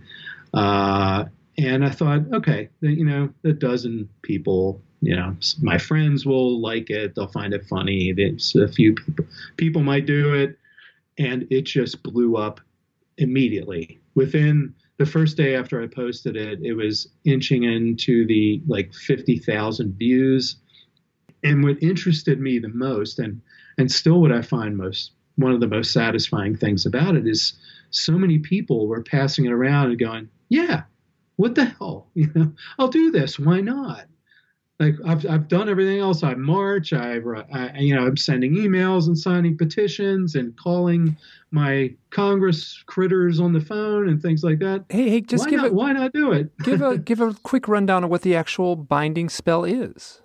S2: uh, and i thought okay you know a dozen people you know my friends will like it they'll find it funny There's a few people, people might do it and it just blew up immediately within the first day after I posted it, it was inching into the like 50,000 views. And what interested me the most, and and still what I find most one of the most satisfying things about it is so many people were passing it around and going, "Yeah, what the hell? You know, I'll do this. Why not?" Like I've I've done everything else. I march. I've I, you know I'm sending emails and signing petitions and calling my Congress critters on the phone and things like that.
S1: Hey, hey, just
S2: why
S1: give
S2: not,
S1: a
S2: why not do it?
S1: give a give a quick rundown of what the actual binding spell is.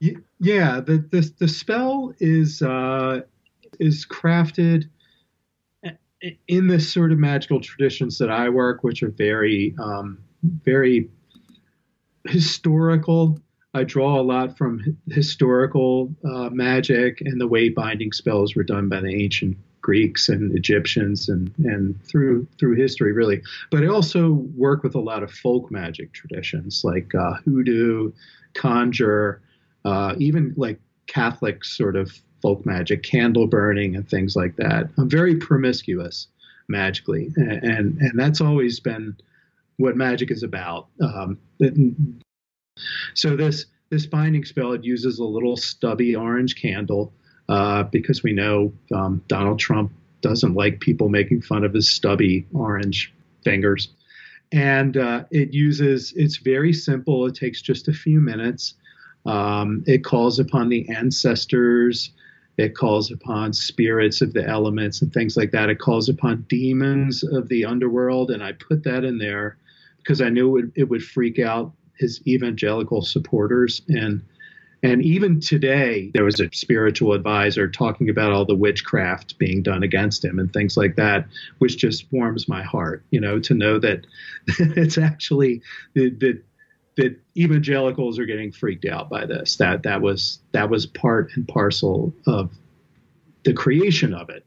S2: Yeah, the the the spell is uh, is crafted in this sort of magical traditions that I work, which are very um, very historical I draw a lot from historical uh, magic and the way binding spells were done by the ancient Greeks and Egyptians and and through through history really. But I also work with a lot of folk magic traditions like uh, hoodoo, conjure, uh, even like Catholic sort of folk magic, candle burning and things like that. I'm very promiscuous magically, and and, and that's always been what magic is about. Um, so this this binding spell it uses a little stubby orange candle uh, because we know um, Donald Trump doesn't like people making fun of his stubby orange fingers, and uh, it uses it's very simple. It takes just a few minutes. Um, it calls upon the ancestors. It calls upon spirits of the elements and things like that. It calls upon demons of the underworld, and I put that in there because I knew it, it would freak out his evangelical supporters. And and even today there was a spiritual advisor talking about all the witchcraft being done against him and things like that which just warms my heart you know to know that it's actually that that evangelicals are getting freaked out by this. That that was that was part and parcel of the creation of it.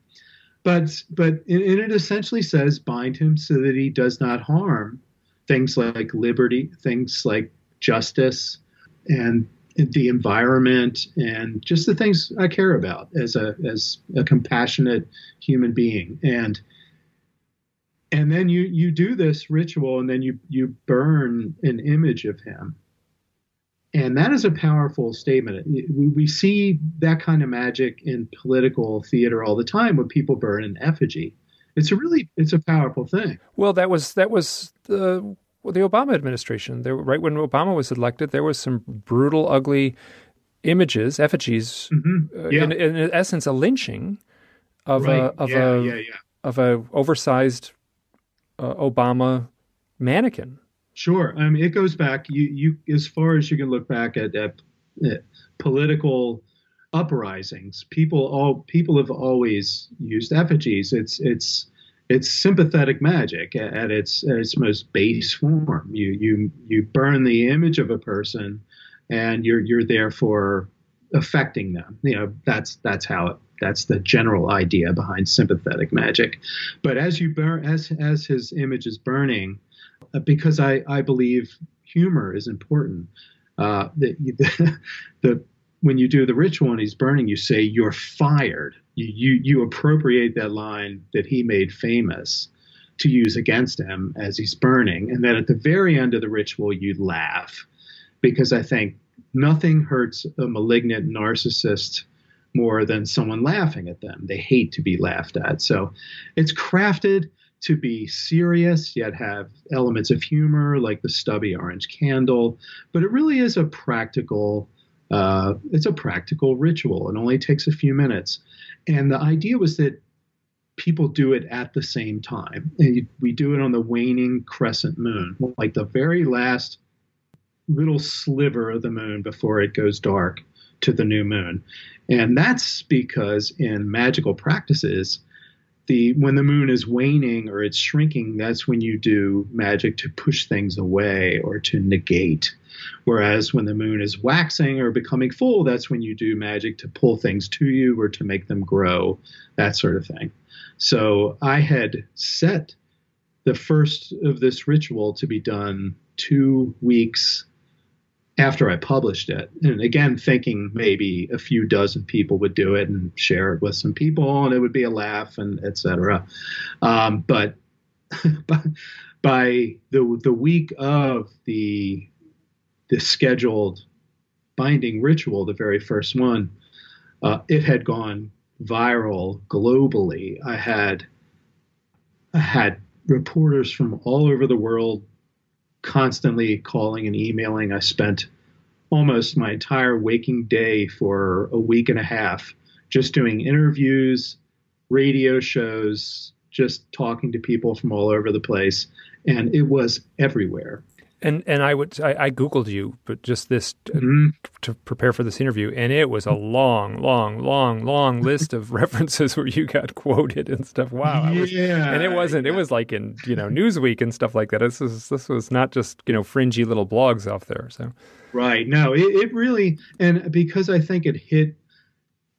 S2: But but and it essentially says bind him so that he does not harm things like liberty, things like justice, and the environment, and just the things I care about as a as a compassionate human being. And and then you you do this ritual, and then you you burn an image of him. And that is a powerful statement. We, we see that kind of magic in political theater all the time when people burn an effigy it's a really it's a powerful thing.
S1: Well, that was that was the the Obama administration. There, right when Obama was elected, there was some brutal, ugly images, effigies, mm-hmm. Uh, yeah. uh, in, in, essence, a lynching of right. a of
S2: yeah,
S1: a
S2: yeah,
S1: of a oversized uh, Obama mannequin.
S2: Sure, I mean it goes back. You you as far as you can look back at, at, at political uprisings. People all people have always used effigies. It's it's it's sympathetic magic at its at its most base form. You you you burn the image of a person, and you're you're there for affecting them. You know that's that's how it That's the general idea behind sympathetic magic. But as you burn, as as his image is burning, uh, because I I believe humor is important. Uh, the, the, the when you do the ritual and he's burning, you say you're fired. You, you you appropriate that line that he made famous to use against him as he's burning, and then at the very end of the ritual, you laugh because I think nothing hurts a malignant narcissist more than someone laughing at them. They hate to be laughed at. So it's crafted to be serious, yet have elements of humor, like the stubby orange candle. But it really is a practical. Uh, it's a practical ritual. It only takes a few minutes, and the idea was that people do it at the same time. And we do it on the waning crescent moon, like the very last little sliver of the moon before it goes dark to the new moon. And that's because in magical practices, the when the moon is waning or it's shrinking, that's when you do magic to push things away or to negate. Whereas when the moon is waxing or becoming full, that's when you do magic to pull things to you or to make them grow, that sort of thing. So I had set the first of this ritual to be done two weeks after I published it. And again, thinking maybe a few dozen people would do it and share it with some people, and it would be a laugh and etc. Um, but by the the week of the the scheduled binding ritual, the very first one, uh, it had gone viral globally. I had I had reporters from all over the world constantly calling and emailing. I spent almost my entire waking day for a week and a half just doing interviews, radio shows, just talking to people from all over the place. And it was everywhere.
S1: And and I would I, I googled you, but just this mm-hmm. to prepare for this interview, and it was a long, long, long, long list of references where you got quoted and stuff. Wow,
S2: was, yeah,
S1: and it wasn't. It was like in you know Newsweek and stuff like that. This was this was not just you know fringy little blogs off there. So
S2: right, no, it, it really and because I think it hit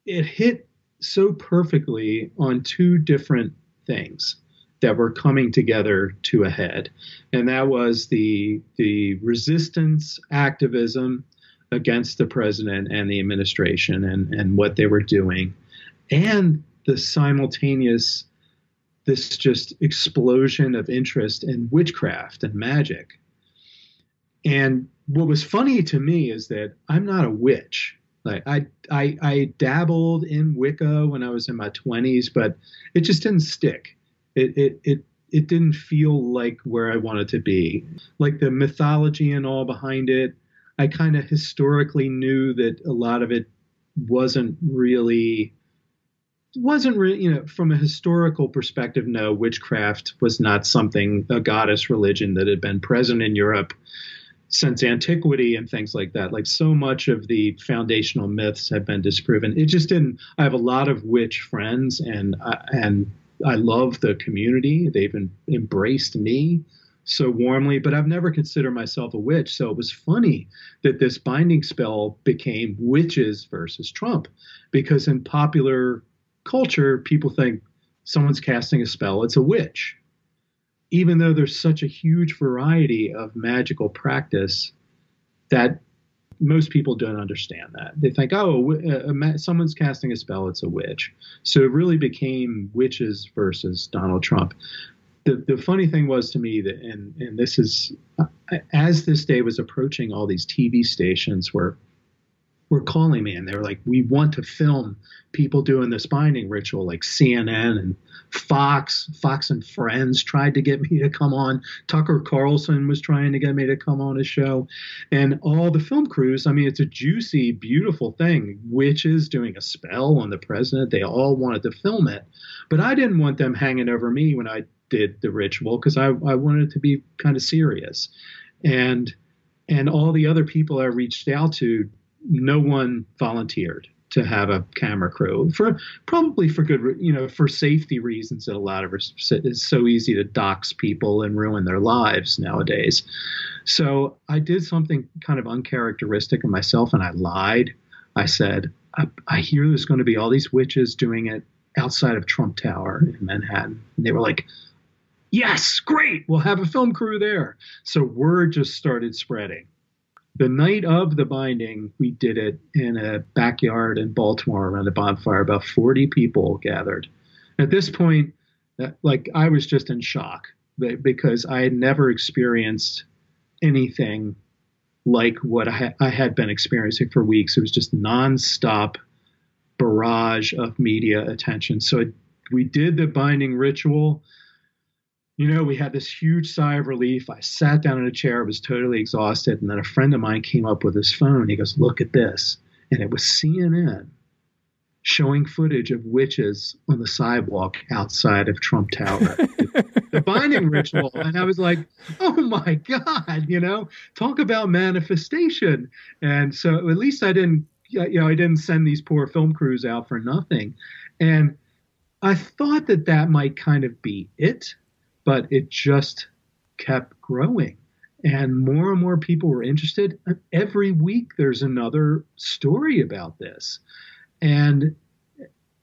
S2: it hit so perfectly on two different things that were coming together to a head, and that was the the resistance activism against the president and the administration and and what they were doing, and the simultaneous this just explosion of interest in witchcraft and magic. And what was funny to me is that I'm not a witch. Like I, I, I dabbled in Wicca when I was in my 20s, but it just didn't stick it it it it didn't feel like where I wanted to be. Like the mythology and all behind it, I kind of historically knew that a lot of it wasn't really wasn't really you know from a historical perspective no witchcraft was not something a goddess religion that had been present in Europe since antiquity and things like that like so much of the foundational myths have been disproven it just didn't i have a lot of witch friends and uh, and I love the community. They've embraced me so warmly, but I've never considered myself a witch. So it was funny that this binding spell became witches versus Trump, because in popular culture, people think someone's casting a spell, it's a witch. Even though there's such a huge variety of magical practice that most people don't understand that. They think, oh, uh, someone's casting a spell, it's a witch. So it really became witches versus Donald Trump. The, the funny thing was to me that, and, and this is, uh, as this day was approaching, all these TV stations were were calling me and they were like, we want to film people doing this binding ritual, like CNN and Fox, Fox and Friends tried to get me to come on. Tucker Carlson was trying to get me to come on a show. And all the film crews, I mean, it's a juicy, beautiful thing. Witches doing a spell on the president, they all wanted to film it. But I didn't want them hanging over me when I did the ritual because I, I wanted it to be kind of serious. And and all the other people I reached out to no one volunteered to have a camera crew for probably for good you know for safety reasons that a lot of us it's so easy to dox people and ruin their lives nowadays so i did something kind of uncharacteristic of myself and i lied i said I, I hear there's going to be all these witches doing it outside of Trump Tower in Manhattan. And they were like, yes, great, we'll have a film crew there. So word just started spreading. The night of the binding, we did it in a backyard in Baltimore around a bonfire. About 40 people gathered. At this point, uh, like I was just in shock because I had never experienced anything like what I, I had been experiencing for weeks. It was just nonstop barrage of media attention. So it, we did the binding ritual. You know, we had this huge sigh of relief. I sat down in a chair, I was totally exhausted, and then a friend of mine came up with his phone. He goes, "Look at this," and it was CNN showing footage of witches on the sidewalk outside of Trump Tower. the binding ritual. And I was like, oh my God, you know, talk about manifestation. And so at least I didn't, you know, I didn't send these poor film crews out for nothing. And I thought that that might kind of be it, but it just kept growing. And more and more people were interested. Every week there's another story about this. And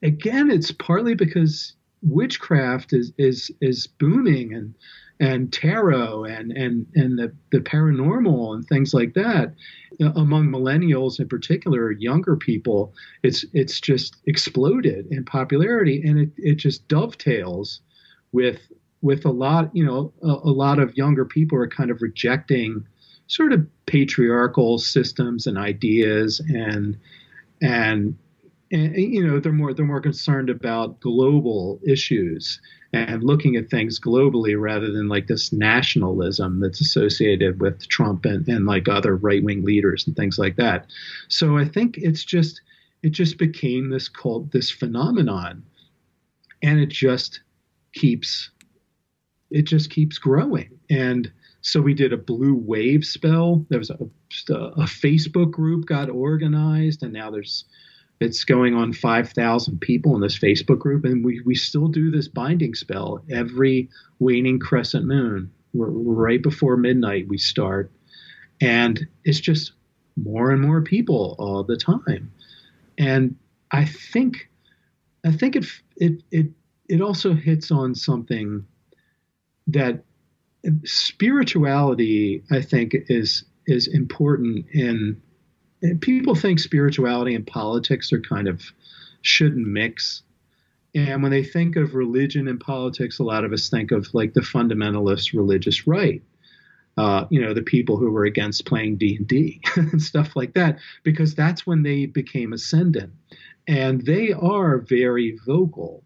S2: again, it's partly because witchcraft is is is booming and and tarot and and and the, the paranormal and things like that among millennials in particular younger people it's it's just exploded in popularity and it, it just dovetails with with a lot you know a, a lot of younger people are kind of rejecting sort of patriarchal systems and ideas and and and, you know they're more they're more concerned about global issues and looking at things globally rather than like this nationalism that's associated with Trump and, and like other right wing leaders and things like that. So I think it's just it just became this cult this phenomenon and it just keeps it just keeps growing and so we did a blue wave spell there was a, a facebook group got organized and now there's it's going on 5,000 people in this Facebook group, and we, we still do this binding spell every waning crescent moon. We're, right before midnight, we start, and it's just more and more people all the time. And I think, I think it it it it also hits on something that spirituality. I think is is important in people think spirituality and politics are kind of shouldn't mix. And when they think of religion and politics, a lot of us think of like the fundamentalist religious right. Uh, you know, the people who were against playing D and D and stuff like that, because that's when they became ascendant, and they are very vocal.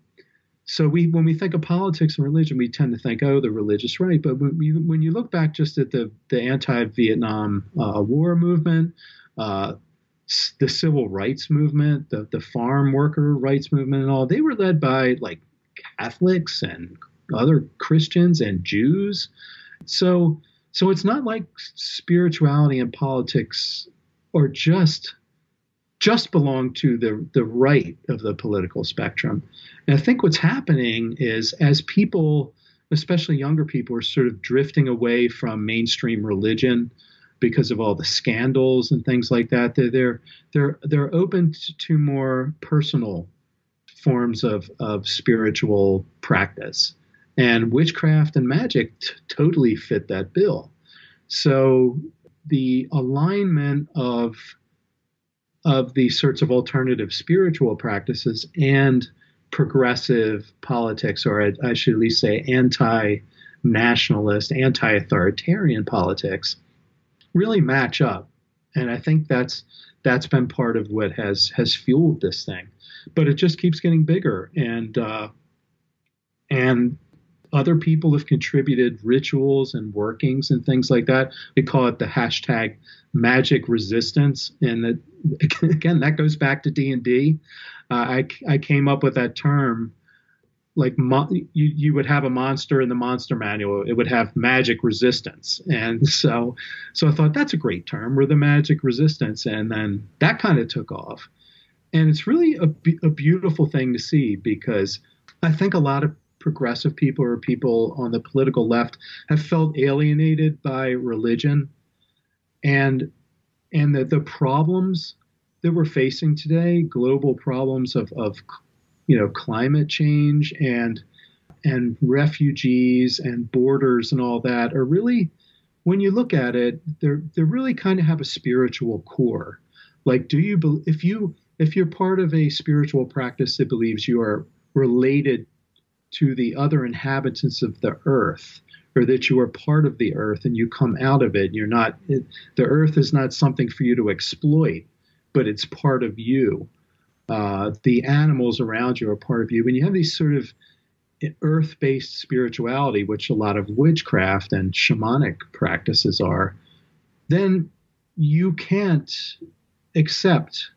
S2: So we, when we think of politics and religion, we tend to think, oh, the religious right. But when, when you look back just at the the anti-Vietnam uh, War movement, uh, the civil rights movement, the, the farm worker rights movement, and all, they were led by like Catholics and other Christians and Jews. So, so it's not like spirituality and politics are just just belong to the the right of the political spectrum. And I think what's happening is as people, especially younger people, are sort of drifting away from mainstream religion because of all the scandals and things like that. They're they're they're, they're open to more personal forms of, of spiritual practice. And witchcraft and magic t- totally fit that bill. So the alignment of of these sorts of alternative spiritual practices and progressive politics, or I, should at least say anti nationalist, anti authoritarian politics, really match up. And I think that's that's been part of what has has fueled this thing. But it just keeps getting bigger, and uh, and other people have contributed rituals and workings and things like that. We call it the hashtag magic resistance, and that again that goes back to D and D. Uh, I I came up with that term like you you would have a monster in the monster manual. It would have magic resistance. And so so i thought that's a great term we're the magic resistance. And then that kind of took off. And it's really a, a beautiful thing to see because i think a lot of progressive people or people on the political left have felt alienated by religion and and that the problems that we're facing today, global problems of, of you know climate change and and refugees and borders and all that are really when you look at it they're they really kind of have a spiritual core. Like do you if you if you're part of a spiritual practice that believes you are related to the other inhabitants of the earth or that you are part of the earth and you come out of it. You're not it, the earth is not something for you to exploit but it's part of you. Uh, the animals around you are part of you. When you have these sort of earth-based spirituality which a lot of witchcraft and shamanic practices are then you can't accept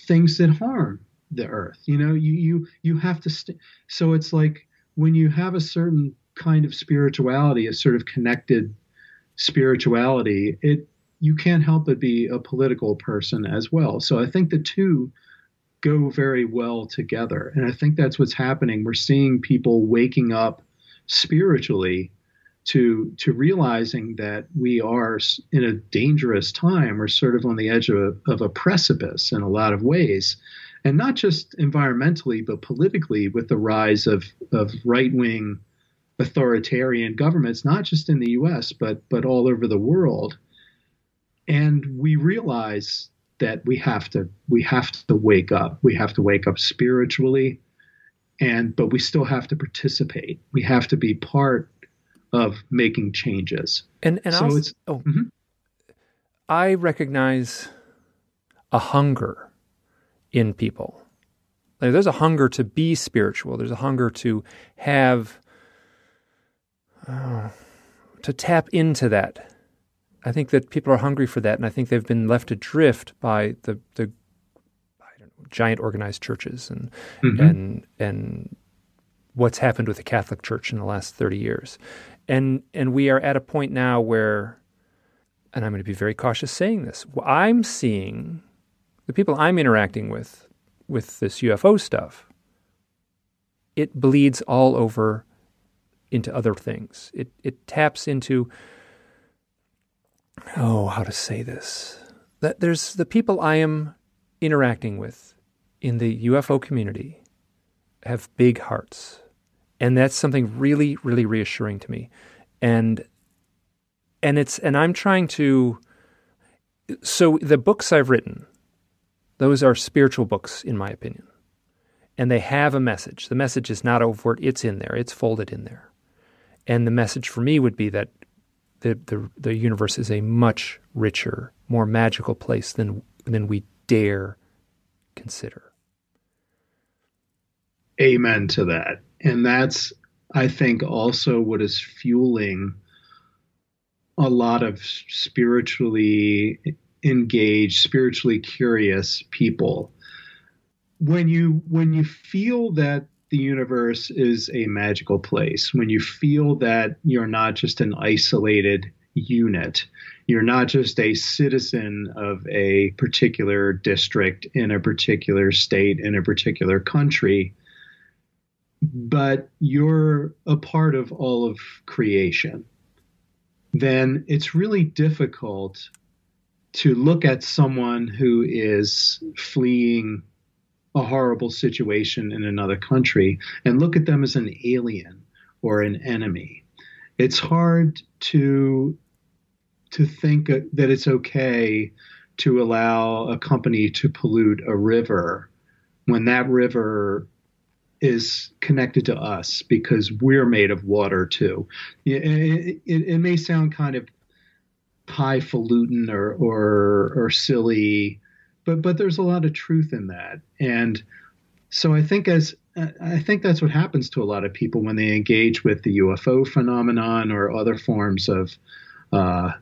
S2: things that harm the earth. You know you you you have to st- so it's like when you have a certain kind of spirituality a sort of connected spirituality it you can't help but be a political person as well. So i think the two go very well together. And i think that's what's happening. We're seeing people waking up spiritually to to realizing that we are in a dangerous time. We're sort of on the edge of a, of a precipice in a lot of ways and not just environmentally, but politically, with the rise of, of right wing authoritarian governments, not just in the US, but, but all over the world. And we realize that we have to we have to wake up. We have to wake up spiritually, and but we still have to participate. We have to be part of making changes.
S1: And and so also, it's oh, mm-hmm. I recognize a hunger in people. Like, there's a hunger to be spiritual. There's a hunger to have, uh, to tap into that. I think that people are hungry for that, and I think they've been left adrift by the the know, giant organized churches and mm-hmm. and and what's happened with the Catholic Church in the last thirty years, and and we are at a point now where, and I'm going to be very cautious saying this. I'm seeing the people I'm interacting with with this UFO stuff, it bleeds all over into other things. It it taps into oh, how to say this? That there's the people I am interacting with in the UFO community have big hearts. And that's something really, really reassuring to me. And and it's and I'm trying to so the books I've written, those are spiritual books, in my opinion. And they have a message. The message is not overt, it's in there, it's folded in there. And the message for me would be that the, the, the universe is a much richer, more magical place than, than we dare consider.
S2: Amen to that. And that's, I think, also what is fueling a lot of spiritually engaged, spiritually curious people. When you when you feel that the universe is a magical place, when you feel that you're not just an isolated unit, you're not just a citizen of a particular district in a particular state in a particular country, but you're a part of all of creation, then it's really difficult to look at someone who is fleeing a horrible situation in another country and look at them as an alien or an enemy. It's hard to to think that it's okay to allow a company to pollute a river when that river is connected to us because we're made of water too. It, it, it, may sound kind of highfalutin or or or silly, but but there's a lot of truth in that. And so I think as I think that's what happens to a lot of people when they engage with the UFO phenomenon or other forms of uh,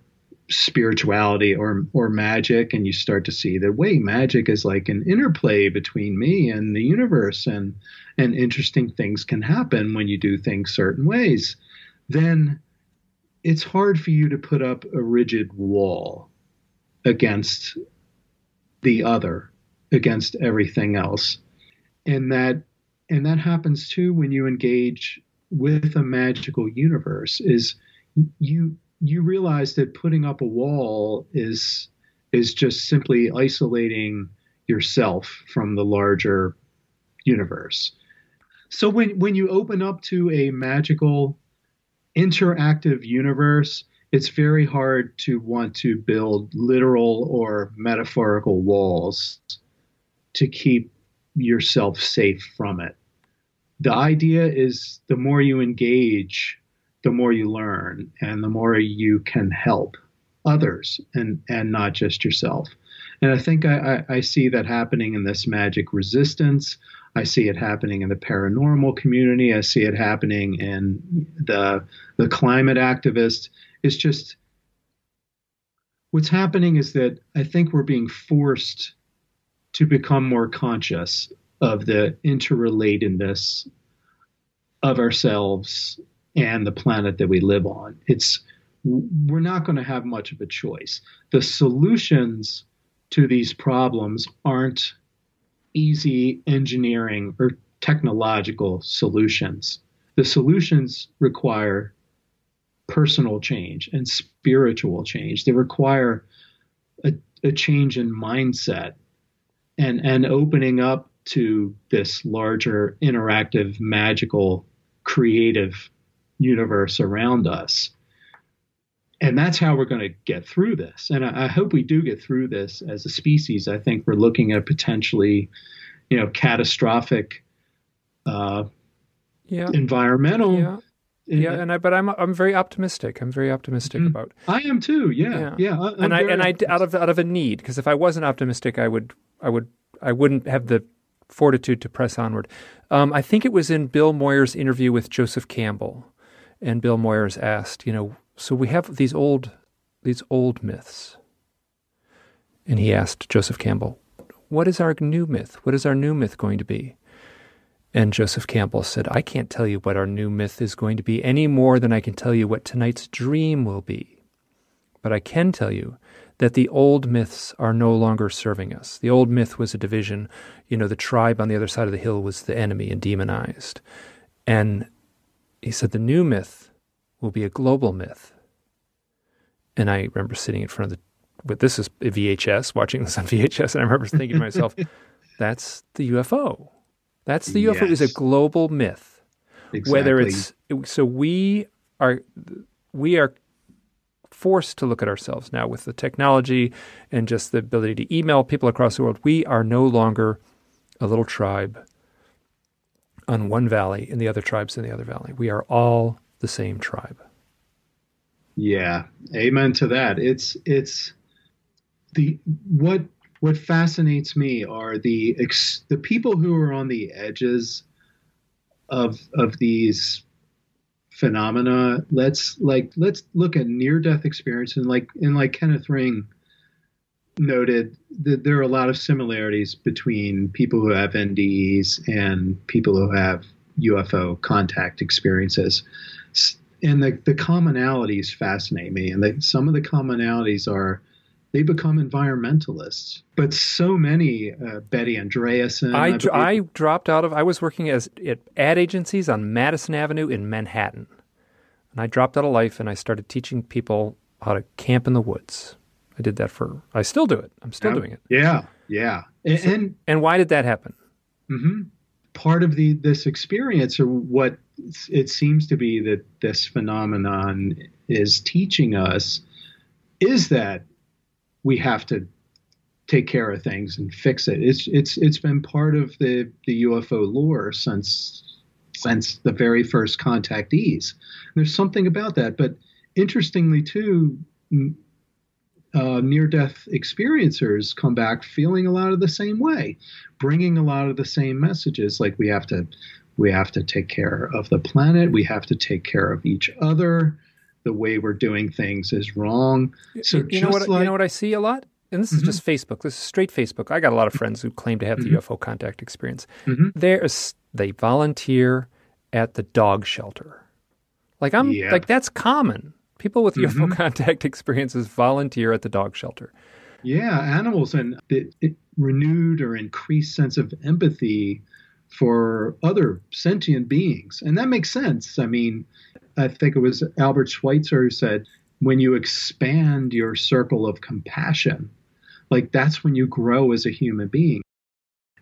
S2: spirituality or or magic, and you start to see that way magic is like an interplay between me and the universe, and and interesting things can happen when you do things certain ways. Then it's hard for you to put up a rigid wall against the other, against everything else. And that and that happens too when you engage with a magical universe is you you realize that putting up a wall is is just simply isolating yourself from the larger universe. So when when you open up to a magical interactive universe, it's very hard to want to build literal or metaphorical walls to keep yourself safe from it. The idea is the more you engage, the more you learn and the more you can help others and, and not just yourself. And I think I, I, I see that happening in this magic resistance. I see it happening in the paranormal community. I see it happening in the the climate activists. It's just what's happening is that I think we're being forced to become more conscious of the interrelatedness of ourselves and the planet that we live on. It's we're not going to have much of a choice. The solutions to these problems aren't easy engineering or technological solutions. The solutions require personal change and spiritual change. They require a, a change in mindset and, and opening up to this larger, interactive, magical, creative universe around us. And that's how we're going to get through this. And I, I hope we do get through this as a species. I think we're looking at potentially, you know, catastrophic uh,
S1: yeah.
S2: environmental
S1: yeah yeah, and I but I'm I'm very optimistic. I'm very optimistic mm-hmm. about.
S2: I am too. Yeah, yeah. yeah I,
S1: and I and I out of out of a need because if I wasn't optimistic, I would I would I wouldn't have the fortitude to press onward. Um, I think it was in Bill Moyers' interview with Joseph Campbell, and Bill Moyers asked, you know, so we have these old these old myths, and he asked Joseph Campbell, what is our new myth? What is our new myth going to be? And Joseph Campbell said, I can't tell you what our new myth is going to be any more than I can tell you what tonight's dream will be. But I can tell you that the old myths are no longer serving us. The old myth was a division. You know, the tribe on the other side of the hill was the enemy and demonized. And he said the new myth will be a global myth. And I remember sitting in front of the, but this is VHS, watching this on VHS, and I remember thinking to myself, that's the UFO. That's the UFO yes. is a global myth. Exactly. Whether it's so we are we are forced to look at ourselves now with the technology and just the ability to email people across the world. We are no longer a little tribe on one valley and the other tribes in the other valley. We are all the same tribe.
S2: Yeah, amen to that. It's it's the what what fascinates me are the ex, the people who are on the edges of of these phenomena. Let's like let's look at near death experience and like and like Kenneth Ring noted that there are a lot of similarities between people who have NDEs and people who have UFO contact experiences. And the, the commonalities fascinate me. And the, some of the commonalities are they become environmentalists. But so many, uh, Betty Andreasson.
S1: I, I, I, dropped out of, I was working as at ad agencies on Madison Avenue in Manhattan. And I dropped out of life and I started teaching people how to camp in the woods. I did that for, I still do it. I'm still
S2: yeah,
S1: doing it.
S2: Yeah, yeah. And,
S1: so, and, and, why did that happen?
S2: Mm-hmm. Part of the this experience, or what it seems to be that this phenomenon is teaching us, is that we have to take care of things and fix it. It's it's it's been part of the the UFO lore since since the very first contactees. There's something about that, but interestingly too, uh, near-death experiencers come back feeling a lot of the same way, bringing a lot of the same messages. Like we have to we have to take care of the planet. We have to take care of each other the way we're doing things is wrong.
S1: So you know what like, you know what I see a lot, and this mm-hmm. is just Facebook. This is straight Facebook. I got a lot of friends who claim to have the mm-hmm. UFO contact experience. Mm-hmm. There's they volunteer at the dog shelter. Like I'm yeah. like that's common. People with UFO mm-hmm. contact experiences volunteer at the dog shelter.
S2: Yeah, animals and it renewed or increased sense of empathy for other sentient beings, and that makes sense. I mean, I think it was Albert Schweitzer who said, when you expand your circle of compassion, like that's when you grow as a human being.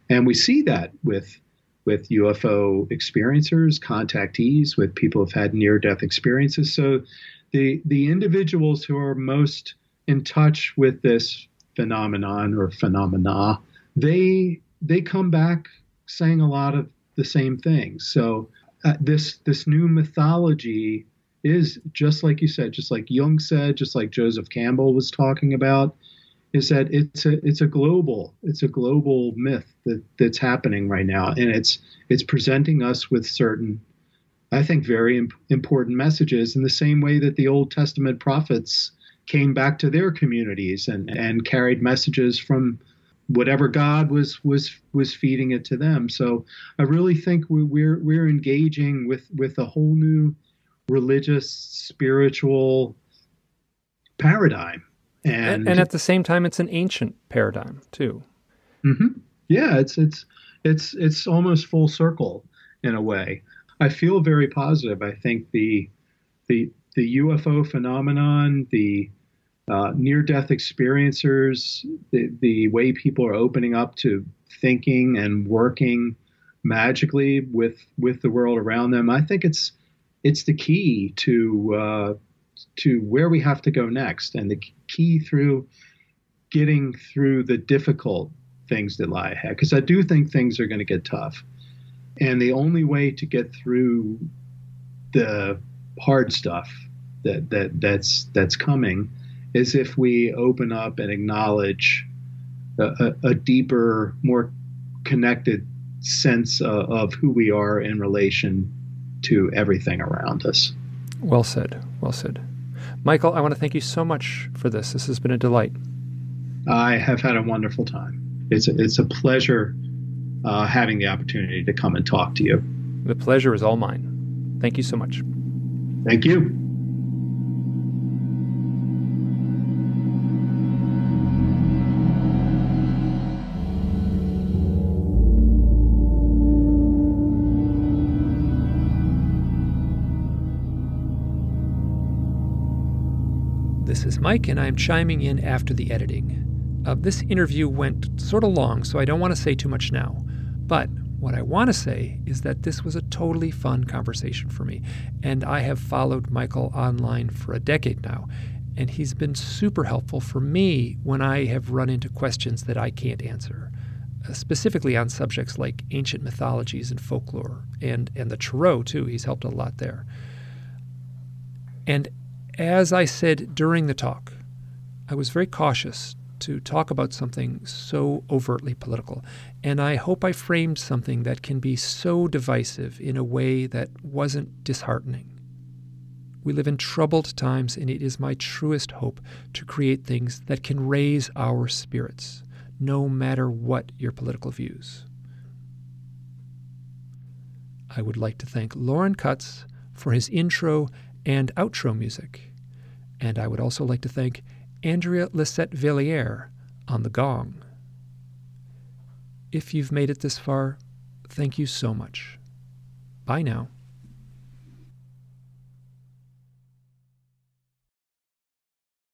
S2: And we see that with with UFO experiencers, contactees, with people who've had near death experiences. So the the individuals who are most in touch with this phenomenon or phenomena, they they come back saying a lot of the same things. So uh, this this new mythology is just like you said, just like Jung said, just like Joseph Campbell was talking about, is that it's a it's a global it's a global myth that that's happening right now, and it's it's presenting us with certain, I think, very imp- important messages in the same way that the Old Testament prophets came back to their communities and and carried messages from whatever God was was was feeding it to them. So I really think we, we're we're engaging with with a whole new religious spiritual paradigm.
S1: And, and at the same time, it's an ancient paradigm too.
S2: Mm-hmm. Yeah, it's it's it's it's almost full circle in a way. I feel very positive. I think the the the UFO phenomenon, the uh, near death experiencers, the, the way people are opening up to thinking and working magically with with the world around them. I think it's it's the key to uh, to where we have to go next, and the key through getting through the difficult things that lie ahead. Because I do think things are going to get tough, and the only way to get through the hard stuff that that that's that's coming is if we open up and acknowledge a, a, a deeper, more connected sense uh, of who we are in relation to everything around us.
S1: Well said. Well said. Michael, I want to thank you so much for this. This has been a delight.
S2: I have had a wonderful time. It's a, it's a pleasure uh, having the opportunity to come and talk to you.
S1: The pleasure is all mine. Thank you so much.
S2: Thank you.
S1: Mike, and I'm chiming in after the editing. Uh, this interview went sort of long, so I don't want to say too much now. But what I want to say is that this was a totally fun conversation for me, and I have followed Michael online for a decade now, and he's been super helpful for me when I have run into questions that I can't answer, uh, specifically on subjects like ancient mythologies and folklore, and, and the Tarot, too. He's helped a lot there. And as I said during the talk, I was very cautious to talk about something so overtly political, and I hope I framed something that can be so divisive in a way that wasn't disheartening. We live in troubled times, and it is my truest hope to create things that can raise our spirits, no matter what your political views. I would like to thank Lauren Cutts for his intro and outro music. And I would also like to thank Andrea Lisette Villiers on the gong. If you've made it this far, thank you so much. Bye now.